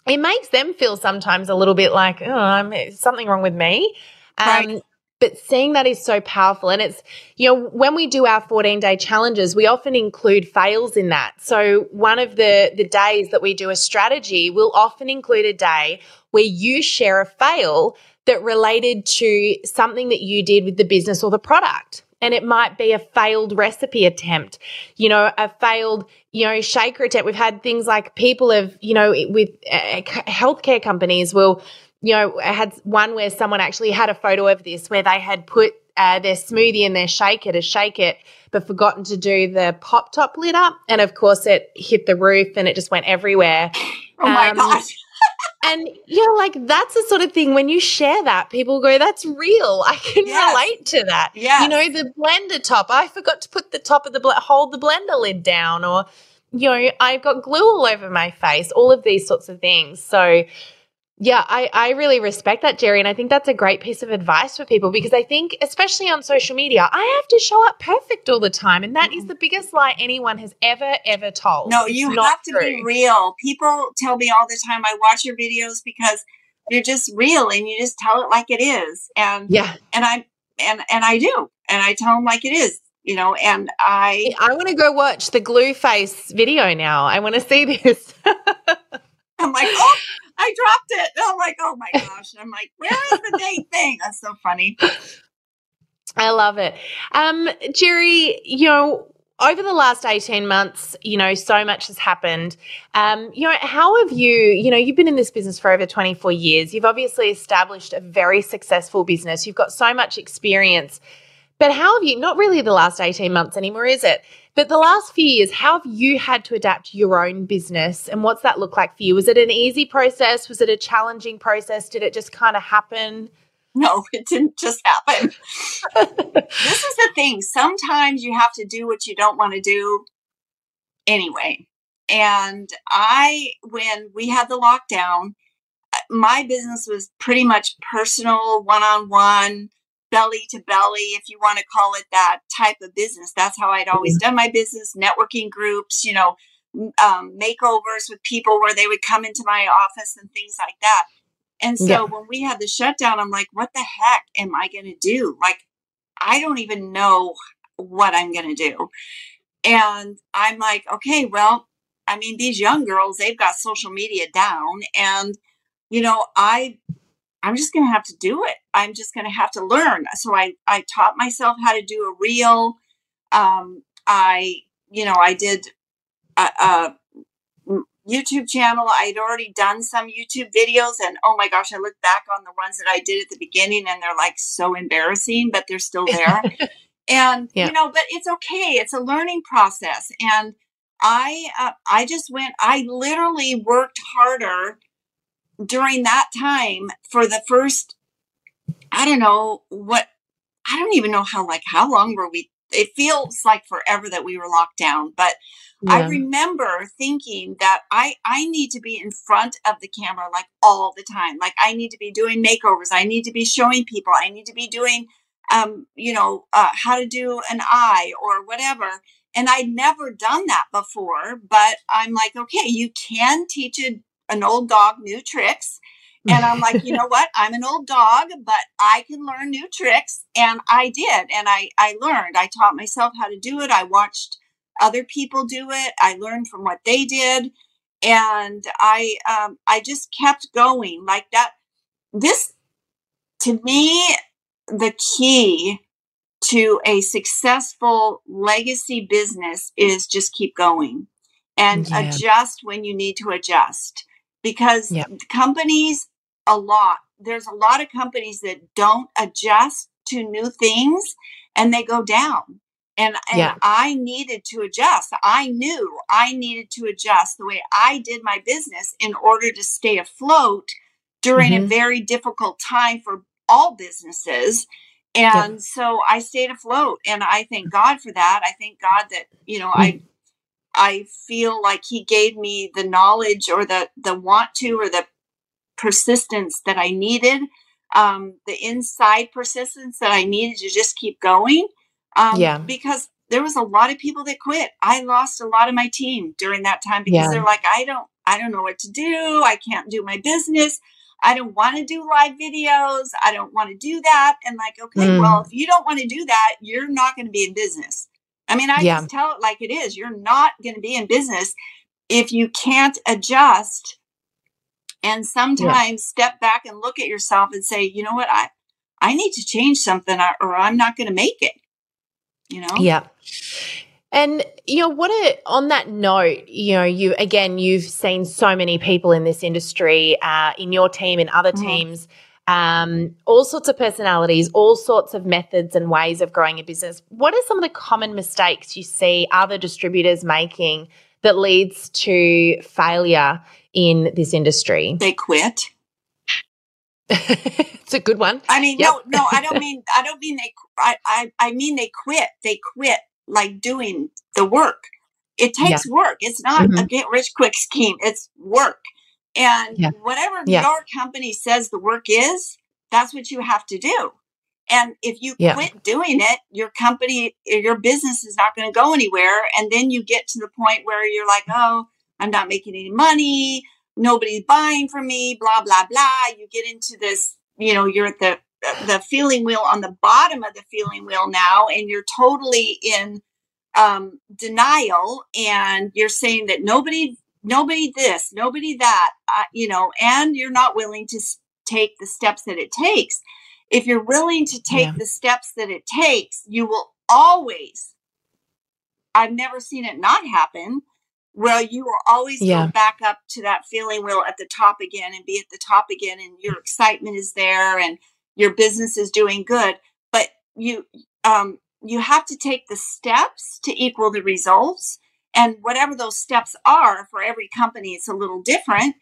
it makes them feel sometimes a little bit like, oh, I'm something wrong with me. Um, right. But seeing that is so powerful. And it's, you know, when we do our 14 day challenges, we often include fails in that. So one of the, the days that we do a strategy will often include a day where you share a fail that related to something that you did with the business or the product. And it might be a failed recipe attempt, you know, a failed, you know, shaker attempt. We've had things like people have, you know, with uh, healthcare companies will, you know, I had one where someone actually had a photo of this where they had put uh, their smoothie in their shaker to shake it, but forgotten to do the pop top lid up. And of course, it hit the roof and it just went everywhere. Oh my um, gosh and you're like, that's the sort of thing when you share that, people go, that's real. I can yes. relate to that. Yeah. You know, the blender top, I forgot to put the top of the, bl- hold the blender lid down, or, you know, I've got glue all over my face, all of these sorts of things. So, yeah, I, I really respect that, Jeri. And I think that's a great piece of advice for people because I think, especially on social media, I have to show up perfect all the time. And that is mm-hmm. the biggest lie anyone has ever, ever told. No, you have to true. be real. People tell me all the time, I watch your videos because you're just real and you just tell it like it is. And yeah, and I and and I do. And I tell them like it is you know and i i want to go watch the glue face video now i want to see this *laughs* i'm like oh I dropped it. And I'm like, oh my gosh. And I'm like, where is the date thing? That's so funny. I love it. Um, Jeri, you know, over the last 18 months, you know, so much has happened. Um, you know, how have you, you know, you've been in this business for over 24 years. You've obviously established a very successful business. You've got so much experience. But how have you, not really the last 18 months anymore, is it? But the last few years, how have you had to adapt your own business and what's that look like for you? Was it an easy process? Was it a challenging process? Did it just kind of happen? No, *laughs* it didn't just happen. this is the thing. Sometimes you have to do what you don't want to do anyway. And I, when we had the lockdown, uh, my business was pretty much personal, one on one belly to belly, if you want to call it that type of business. That's how I'd always mm-hmm. done my business, networking groups, you know, um, makeovers with people where they would come into my office and things like that. And so yeah. when we had the shutdown, I'm like, what the heck am I going to do? Like, I don't even know what I'm going to do. And I'm like, okay, well, I mean, these young girls, they've got social media down. And, you know, I I'm just going to have to do it. I'm just going to have to learn. So I, I taught myself how to do a reel. Um, I, you know, I did a, a YouTube channel. I'd already done some YouTube videos, and oh my gosh, I look back on the ones that I did at the beginning, and they're like so embarrassing, but they're still *laughs* there. and yeah. you know, but it's okay. It's a learning process, and I, uh, I just went. I literally worked harder during that time for the first i don't know what i don't even know how like how long were we it feels like forever that we were locked down but yeah. i remember thinking that i i need to be in front of the camera like all the time like i need to be doing makeovers i need to be showing people i need to be doing um you know uh, how to do an eye or whatever and i'd never done that before but i'm like okay you can teach a an old dog new tricks. And I'm like, you know *laughs* what? I'm an old dog, but I can learn new tricks. And I did. And I, I learned. I taught myself how to do it. I watched other people do it. I learned from what they did. And I um, I just kept going like that. This to me, the key to a successful legacy business is just keep going and yeah. adjust when you need to adjust because yep. companies a lot there's a lot of companies that don't adjust to new things and they go down and, and yeah. i needed to adjust i knew i needed to adjust the way i did my business in order to stay afloat during mm-hmm. a very difficult time for all businesses. And yeah. so I stayed afloat and I thank God for that. I thank God that, you know, mm-hmm. I I feel like he gave me the knowledge or the the want to or the persistence that I needed, um, the inside persistence that I needed to just keep going. Um, yeah. Because there was a lot of people that quit. I lost a lot of my team during that time because yeah. they're like, I don't, I don't know what to do. I can't do my business. I don't want to do live videos. I don't want to do that. And like, okay, mm. well, if you don't want to do that, you're not going to be in business. I mean, I yeah. just tell it like it is. You're not going to be in business if you can't adjust and sometimes yeah. step back and look at yourself and say, you know what, I I need to change something or I'm not going to make it. You know? Yeah. And you know what? A, on that note, you know, you again, you've seen so many people in this industry, uh, in your team, in other mm-hmm. teams, um, all sorts of personalities, all sorts of methods and ways of growing a business. What are some of the common mistakes you see other distributors making that leads to failure in this industry? They quit. *laughs* it's a good one. I mean, yep. no, no, I don't *laughs* mean, I don't mean they, I, I, I mean they quit. They quit like doing the work. It takes yeah. work. It's not mm-hmm. a get rich quick scheme. It's work. And yeah. whatever yeah. your company says the work is, that's what you have to do. And if you yeah. quit doing it, your company, your business is not going to go anywhere. And then you get to the point where you're like, oh, I'm not making any money. Nobody's buying from me, blah, blah, blah. You get into this, you know, you're at the, the feeling wheel on the bottom of the feeling wheel now, and you're totally in um, denial. And you're saying that nobody, nobody this, nobody that, uh, you know, and you're not willing to take the steps that it takes. If you're willing to take yeah. the steps that it takes, you will always, I've never seen it not happen where you will always yeah. go back up to that feeling wheel at the top again and be at the top again and your excitement is there and your business is doing good but you um you have to take the steps to equal the results and whatever those steps are for every company it's a little different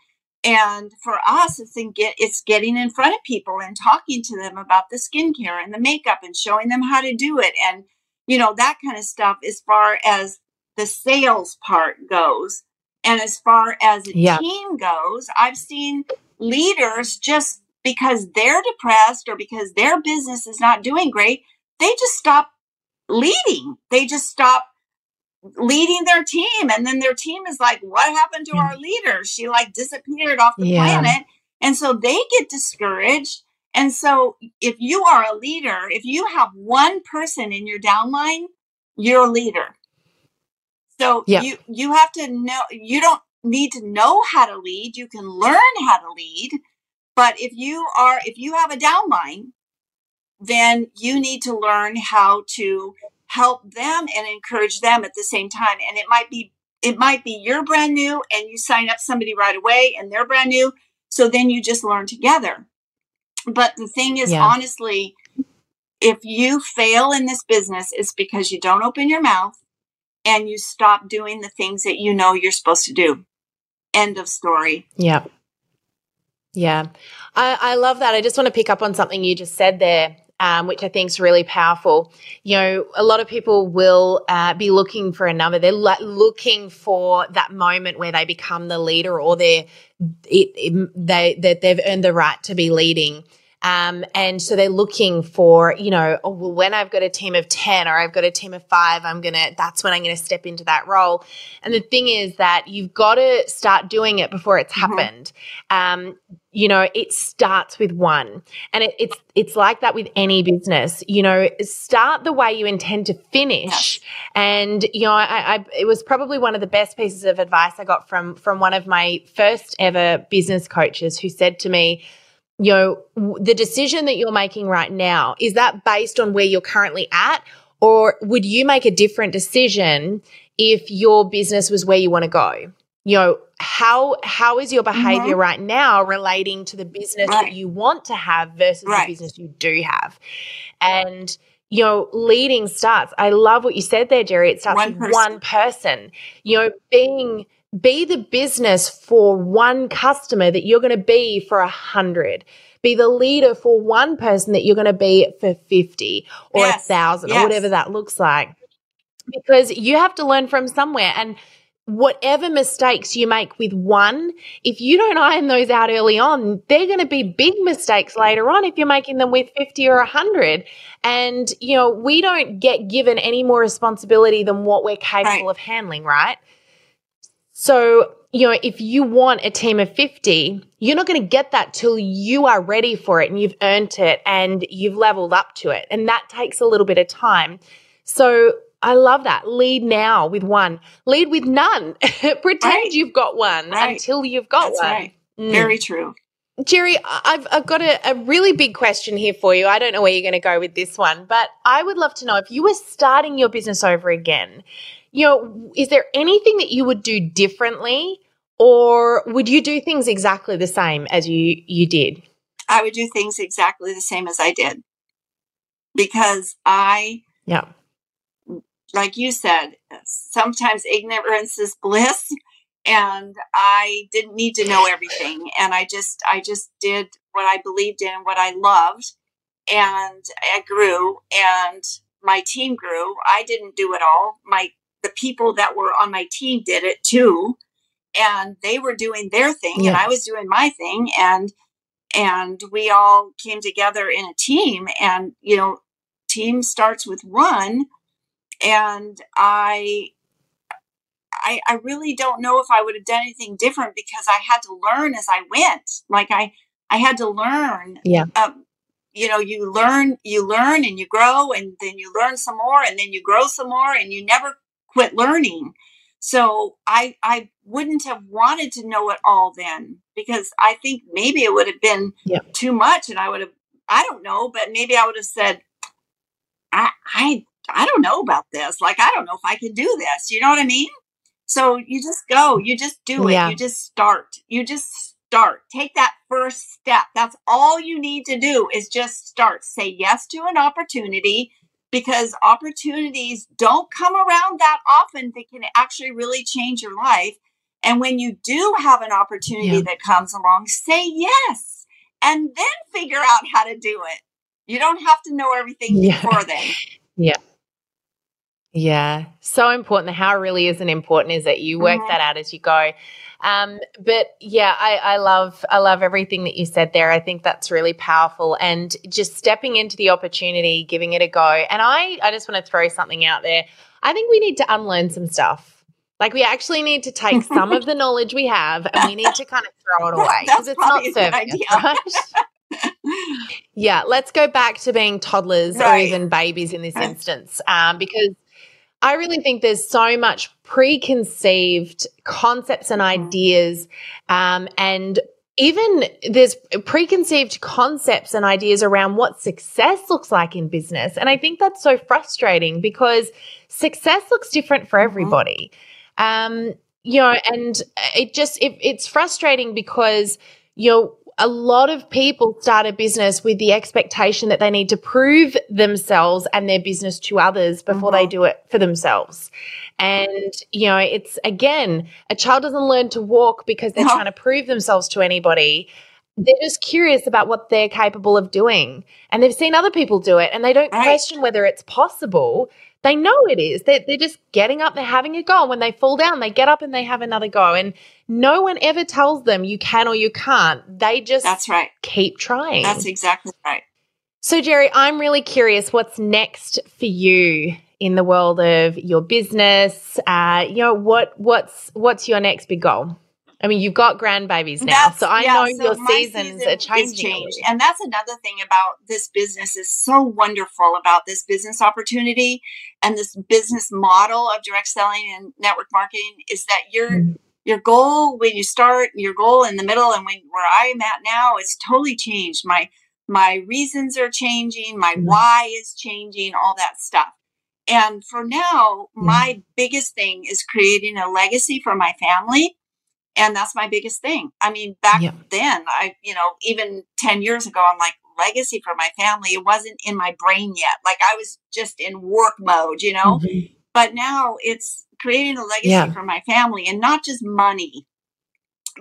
and for us it's in get it's getting in front of people and talking to them about the skincare and the makeup and showing them how to do it and you know that kind of stuff as far as the sales part goes. And as far as a yeah. team goes, I've seen leaders just because they're depressed or because their business is not doing great, they just stop leading. They just stop leading their team. And then their team is like, what happened to our leader? She like disappeared off the yeah. planet. And so they get discouraged. And so if you are a leader, if you have one person in your downline, you're a leader. So yeah. you you have to know you don't need to know how to lead. You can learn how to lead. But if you are if you have a downline, then you need to learn how to help them and encourage them at the same time. And it might be it might be you're brand new and you sign up somebody right away and they're brand new. So then you just learn together. But the thing is, yeah. honestly, if you fail in this business, it's because you don't open your mouth and you stop doing the things that you know you're supposed to do. End of story. Yeah. Yeah. I, I love that. I just want to pick up on something you just said there. Um, which I think is really powerful. You know, a lot of people will uh, be looking for another. They're lo- looking for that moment where they become the leader, or they they that they've earned the right to be leading. Um, and so they're looking for, you know, oh, well, when I've got a team of 10 or I've got a team of five, I'm going to, that's when I'm going to step into that role. And the thing is that you've got to start doing it before it's mm-hmm. happened. Um, you know, it starts with one. And it, it's, it's like that with any business, you know, start the way you intend to finish. Yes. And, you know, I, I, it was probably one of the best pieces of advice I got from, from one of my first ever business coaches who said to me, you know, the decision that you're making right now, is that based on where you're currently at? Or would you make a different decision if your business was where you want to go? You know, how how is your behavior mm-hmm. right now relating to the business right. that you want to have versus right. the business you do have? And you know, leading starts. I love what you said there, Jeri. It starts one with person. one person. You know, being be the business for one customer that you're going to be for a hundred. Be the leader for one person that you're going to be for 50 or a Yes, thousand or whatever that looks like. Because you have to learn from somewhere. And whatever mistakes you make with one, if you don't iron those out early on, they're going to be big mistakes later on if you're making them with 50 or 100. And, you know, we don't get given any more responsibility than what we're capable Right. of handling, right? So, you know, if you want a team of 50, you're not going to get that till you are ready for it and you've earned it and you've leveled up to it. And that takes a little bit of time. So, I love that. Lead now with one. Lead with none. *laughs* Pretend Right. you've got one Right. until you've got That's one. right. Mm. Very true. Jeri, I've, I've got a, a really big question here for you. I don't know where you're going to go with this one, but I would love to know if you were starting your business over again, you know, is there anything that you would do differently or would you do things exactly the same as you, you did? I would do things exactly the same as I did because I, Yeah. Like you said, sometimes ignorance is bliss. And I didn't need to know everything. And I just, I just did what I believed in, what I loved. And I grew and my team grew. I didn't do it all. My, the people that were on my team did it too. And they were doing their thing and I was doing my thing. And and we all came together in a team and you know team starts with one and i i i really don't know if i would have done anything different because i had to learn as i went like i i had to learn Yeah. um, you know you learn you learn and you grow and then you learn some more and then you grow some more and you never quit learning so i i wouldn't have wanted to know it all then because i think maybe it would have been Yeah. too much and i would have i don't know but maybe i would have said i i i don't know about this like i don't know if i can do this you know what i mean so you just go you just do it Yeah. you just start you just start take that first step that's all you need to do is just start say yes to an opportunity because opportunities don't come around that often that can actually really change your life. And when you do have an opportunity Yeah. that comes along, say yes and then figure out how to do it. You don't have to know everything Yeah. before then. *laughs* Yeah, so important. The how really isn't important is that you work Mhm. that out as you go. Um, but yeah, I, I love I love everything that you said there. I think that's really powerful, and just stepping into the opportunity, giving it a go. And I I just want to throw something out there. I think we need to unlearn some stuff. Like we actually need to take some of the *laughs* knowledge we have and we need to kind of throw it away because it's not probably a good serving us, right? *laughs* Yeah, let's go back to being toddlers or even babies in this instance, um, because I really think there's so much preconceived concepts and Mhm. ideas, um, and even there's preconceived concepts and ideas around what success looks like in business. And I think that's so frustrating because success looks different for Mhm. everybody. Um, you know, and it just it, it's frustrating because you know a lot of people start a business with the expectation that they need to prove themselves and their business to others before they Mhm. do it for themselves. And, you know, it's again, a child doesn't learn to walk because they're No. trying to prove themselves to anybody. They're just curious about what they're capable of doing. And they've seen other people do it and they don't Right. question whether it's possible. They know it is. They're, they're just getting up, they're having a go. And when they fall down, they get up and they have another go. And no one ever tells them you can or you can't. They just That's right. keep trying. That's exactly right. So, Jeri, I'm really curious what's next for you in the world of your business. Uh, you know, what what's what's your next big goal? I mean, you've got grandbabies now, That's- so I yeah, know so your seasons season are changing. And that's another thing about this business is so wonderful about this business opportunity and this business model of direct selling and network marketing is that your Mm. your goal when you start, your goal in the middle, and when where I'm at now, it's totally changed. My my reasons are changing, my Mm. why is changing, all that stuff. And for now, my biggest thing is creating a legacy for my family. And that's my biggest thing. I mean, back Yeah. then, I, you know, even 10 years ago, I'm like, legacy for my family. It wasn't in my brain yet. Like I was just in work mode, you know? Mhm. But now it's creating a legacy yeah. for my family and not just money,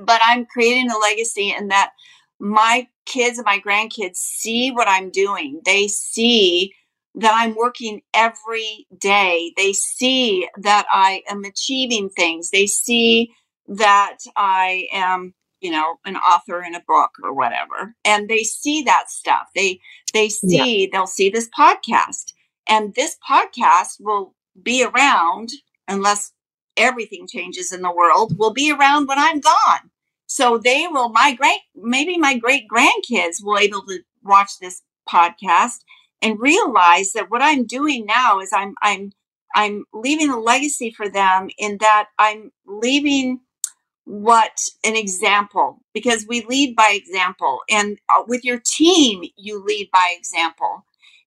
but I'm creating a legacy in that my kids and my grandkids see what I'm doing. They see that I'm working every day. They see that I am achieving things. They see that I am, you know, an author in a book or whatever. And they see that stuff. They they see yeah. they'll see this podcast. And this podcast will be around unless everything changes in the world, will be around when I'm gone. So they will my great maybe my great grandkids will able to watch this podcast and realize that what I'm doing now is I'm I'm I'm leaving a legacy for them in that I'm leaving what an example because we lead by example and uh, with your team you lead by example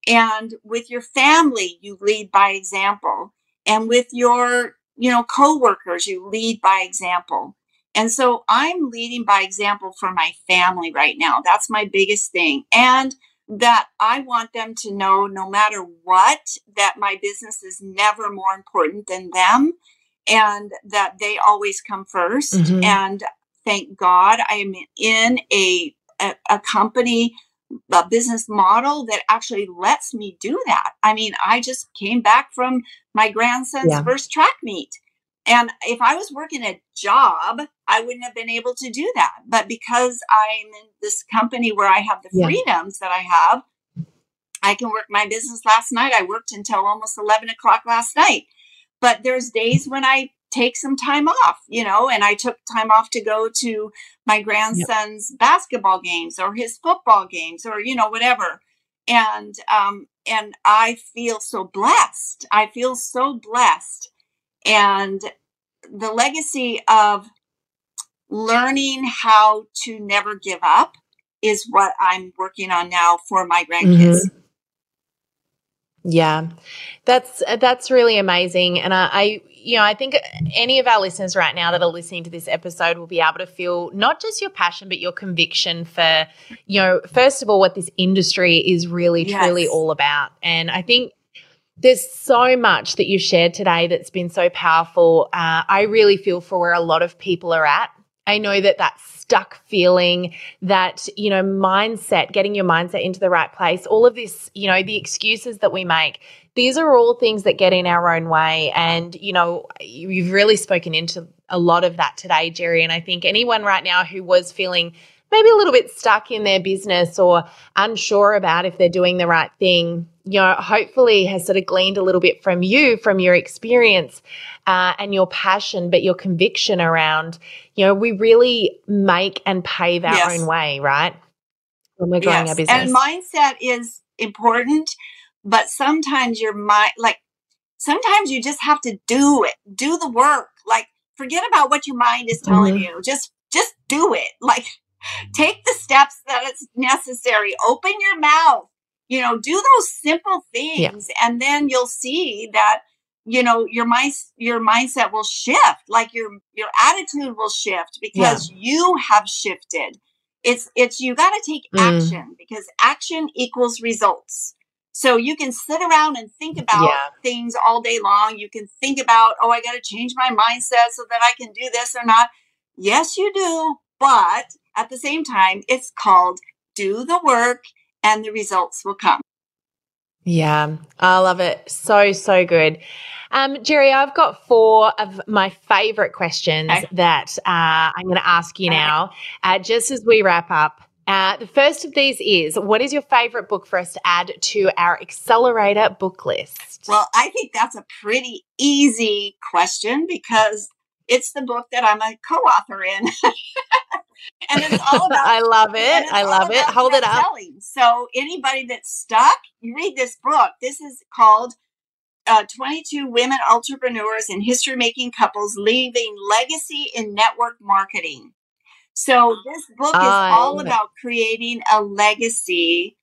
and with your family you lead by example and with your you know coworkers you lead by example. And so i'm leading by example for my family right now. That's my biggest thing and that I want them to know no matter what, that my business is never more important than them and that they always come 1st mm-hmm. And thank God I am in a, a, a company a business model that actually lets me do that. I mean, I just came back from my grandson's yeah. first track meet and if I was working a job, I wouldn't have been able to do that. But because I'm in this company where I have the yeah. freedoms that I have, I can work my business last night. I worked until almost 11 o'clock last night. But there's days when I take some time off, you know, and I took time off to go to my grandson's basketball games or his football games or, you know, whatever. And, um, and I feel so blessed. I feel so blessed and the legacy of learning how to never give up is what I'm working on now for my grandkids. Mm-hmm. Yeah, that's that's really amazing, and I, I, you know, I think any of our listeners right now that are listening to this episode will be able to feel not just your passion, but your conviction for, you know, first of all, what this industry is really yes. truly all about. And I think there's so much that you've shared today that's been so powerful. Uh, I really feel for where a lot of people are at. I know that that stuck feeling, that, you know, mindset, getting your mindset into the right place, all of this, you know, the excuses that we make, these are all things that get in our own way. And, you know, you've really spoken into a lot of that today, Jeri. And I think anyone right now who was feeling maybe a little bit stuck in their business or unsure about if they're doing the right thing, you know, hopefully has sort of gleaned a little bit from you, from your experience uh, and your passion, but your conviction around, you know, we really make and pave our yes. own way, right? When we're growing yes. our business. And mindset is important, but sometimes your mind, like, sometimes you just have to do it, do the work. Like, forget about what your mind is telling mm-hmm. you. Just, just do it. *laughs* Like, take the steps that it's necessary. Open your mouth. You know, do those simple things, yeah. and then you'll see that you know your mind your mindset will shift. Like your your attitude will shift because yeah. you have shifted. It's it's you got to take mm. action because action equals results. So you can sit around and think about yeah. things all day long. You can think about, oh, I got to change my mindset so that I can do this or not. Yes, you do. But at the same time, it's called Do the Work and the Results Will Come. Yeah, I love it. So, so good. Um, Jeri, I've got four of my favorite questions okay. that uh, I'm going to ask you now, uh, just as we wrap up. Uh, the first of these is What is your favorite book for us to add to our accelerator book list? Well, I think that's a pretty easy question because it's the book that I'm a co author in. *laughs* and it's all *laughs* about I love it. I love it. Hold it up. Selling. So anybody that's stuck, you read this book. This is called uh, 22 Women Entrepreneurs and History Making Couples Leaving Legacy in Network Marketing. So this book is all about creating a legacy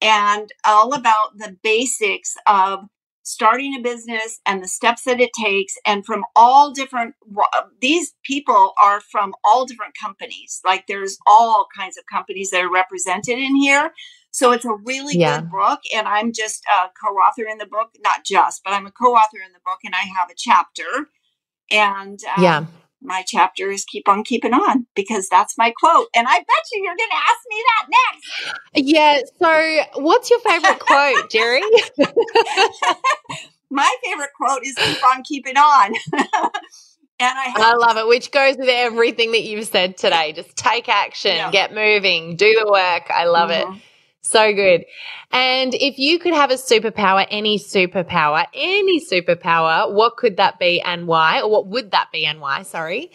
and all about the basics of starting a business and the steps that it takes and from all different these people are from all different companies like there's all kinds of companies that are represented in here so it's a really yeah. good book and i'm just a co-author in the book not just but i'm a co-author in the book and i have a chapter And um, yeah. My chapter is keep on keeping on because that's my quote. And I bet you you're going to ask me that next. Yeah. So, what's your favorite quote, Jeri? *laughs* my favorite quote is keep on keeping on. *laughs* and I, have- I love it, which goes with everything that you've said today. Just take action, yeah. get moving, do the work. I love mm-hmm. it. So good. And if you could have a superpower, any superpower, any superpower, what could that be and why? Or what would that be and why? Sorry.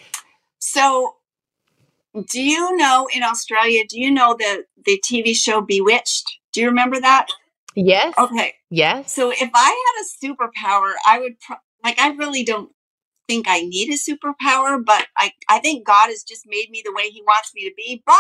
So, do you know in Australia, do you know the, the TV show Bewitched? Do you remember that? Yes. Okay. Yes. So, if I had a superpower, I would, pro- like, I really don't think I need a superpower, but I, I think God has just made me the way He wants me to be. But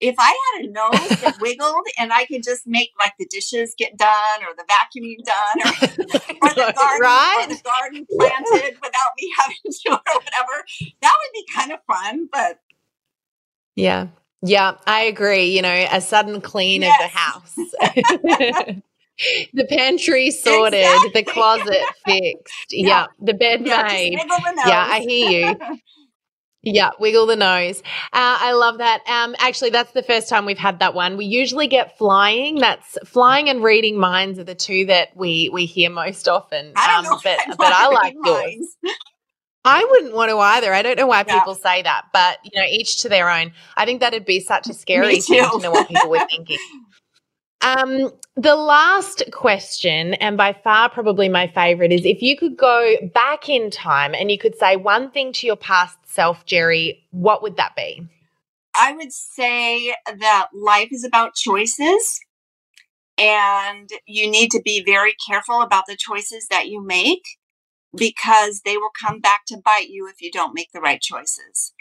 if I had a nose that *laughs* wiggled and I could just make like the dishes get done or the vacuuming done or, or the *laughs* garden right? or the garden *laughs* planted without me having to or whatever, that would be kind of fun. But yeah, yeah, I agree. You know, a sudden clean yes. of the house. *laughs* the pantry sorted, exactly. the closet fixed. *laughs* Yeah, yeah the bed yeah, made. Yeah, I hear you. *laughs* Yeah, wiggle the nose. Uh, I love that. Um, actually, that's the first time we've had that one. We usually get flying. That's flying and reading minds are the two that we we hear most often. I don't um, know but I but I like yours. I wouldn't want to either. I don't know why yeah. people say that, but you know, each to their own. I think that'd be such a *laughs* scary thing to know what people were thinking. Um, the last question, and by far probably my favorite, is if you could go back in time and you could say one thing to your past self, Jeri, what would that be? I would say that life is about choices, and you need to be very careful about the choices that you make because they will come back to bite you if you don't make the right choices.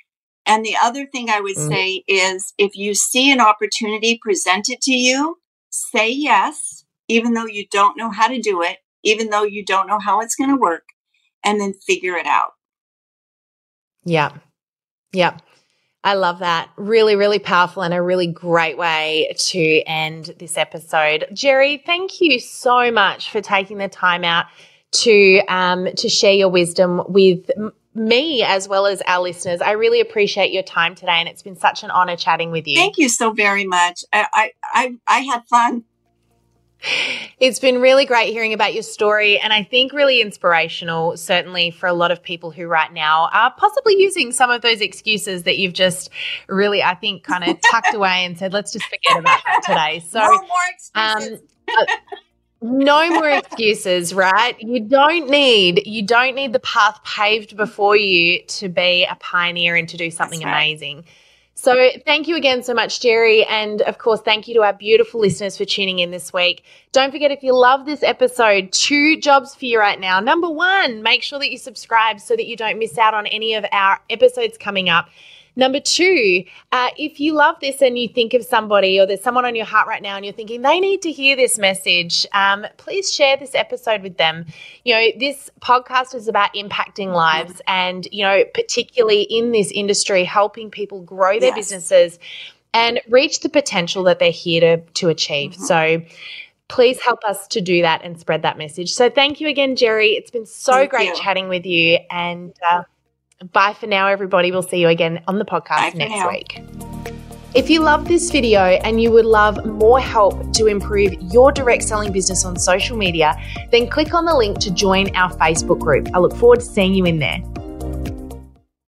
And the other thing I would mm. say is if you see an opportunity presented to you, say yes, even though you don't know how to do it, even though you don't know how it's going to work, and then figure it out. Yeah. Yeah. I love that. Really, really powerful and a really great way to end this episode. Jeri, thank you so much for taking the time out to um, to share your wisdom with me as well as our listeners. I really appreciate your time today, and it's been such an honor chatting with you. Thank you so very much. I I I, I had fun. It's been really great hearing about your story, and I think really inspirational, certainly for a lot of people who right now are possibly using some of those excuses that you've just really, I think, kind of tucked *laughs* away and said, let's just forget about that today. So, no more excuses. Um, uh, no more excuses, right? You don't need you don't need the path paved before you to be a pioneer and to do something right. amazing. So, thank you again so much, Jeri. And of course, thank you to our beautiful listeners for tuning in this week. Don't forget, if you love this episode, two jobs for you right now. Number one, make sure that you subscribe so that you don't miss out on any of our episodes coming up. Number two, uh, if you love this and you think of somebody or there's someone on your heart right now and you're thinking they need to hear this message, um, please share this episode with them. You know, this podcast is about impacting lives and, you know, particularly in this industry, helping people grow their yes. businesses and reach the potential that they're here to, to achieve. Mm-hmm. So, please help us to do that and spread that message. So, thank you again, Jeri. It's been so thank great you. chatting with you. And uh, Bye for now, everybody. We'll see you again on the podcast next now. week. If you love this video and you would love more help to improve your direct selling business on social media, then click on the link to join our Facebook group. I look forward to seeing you in there.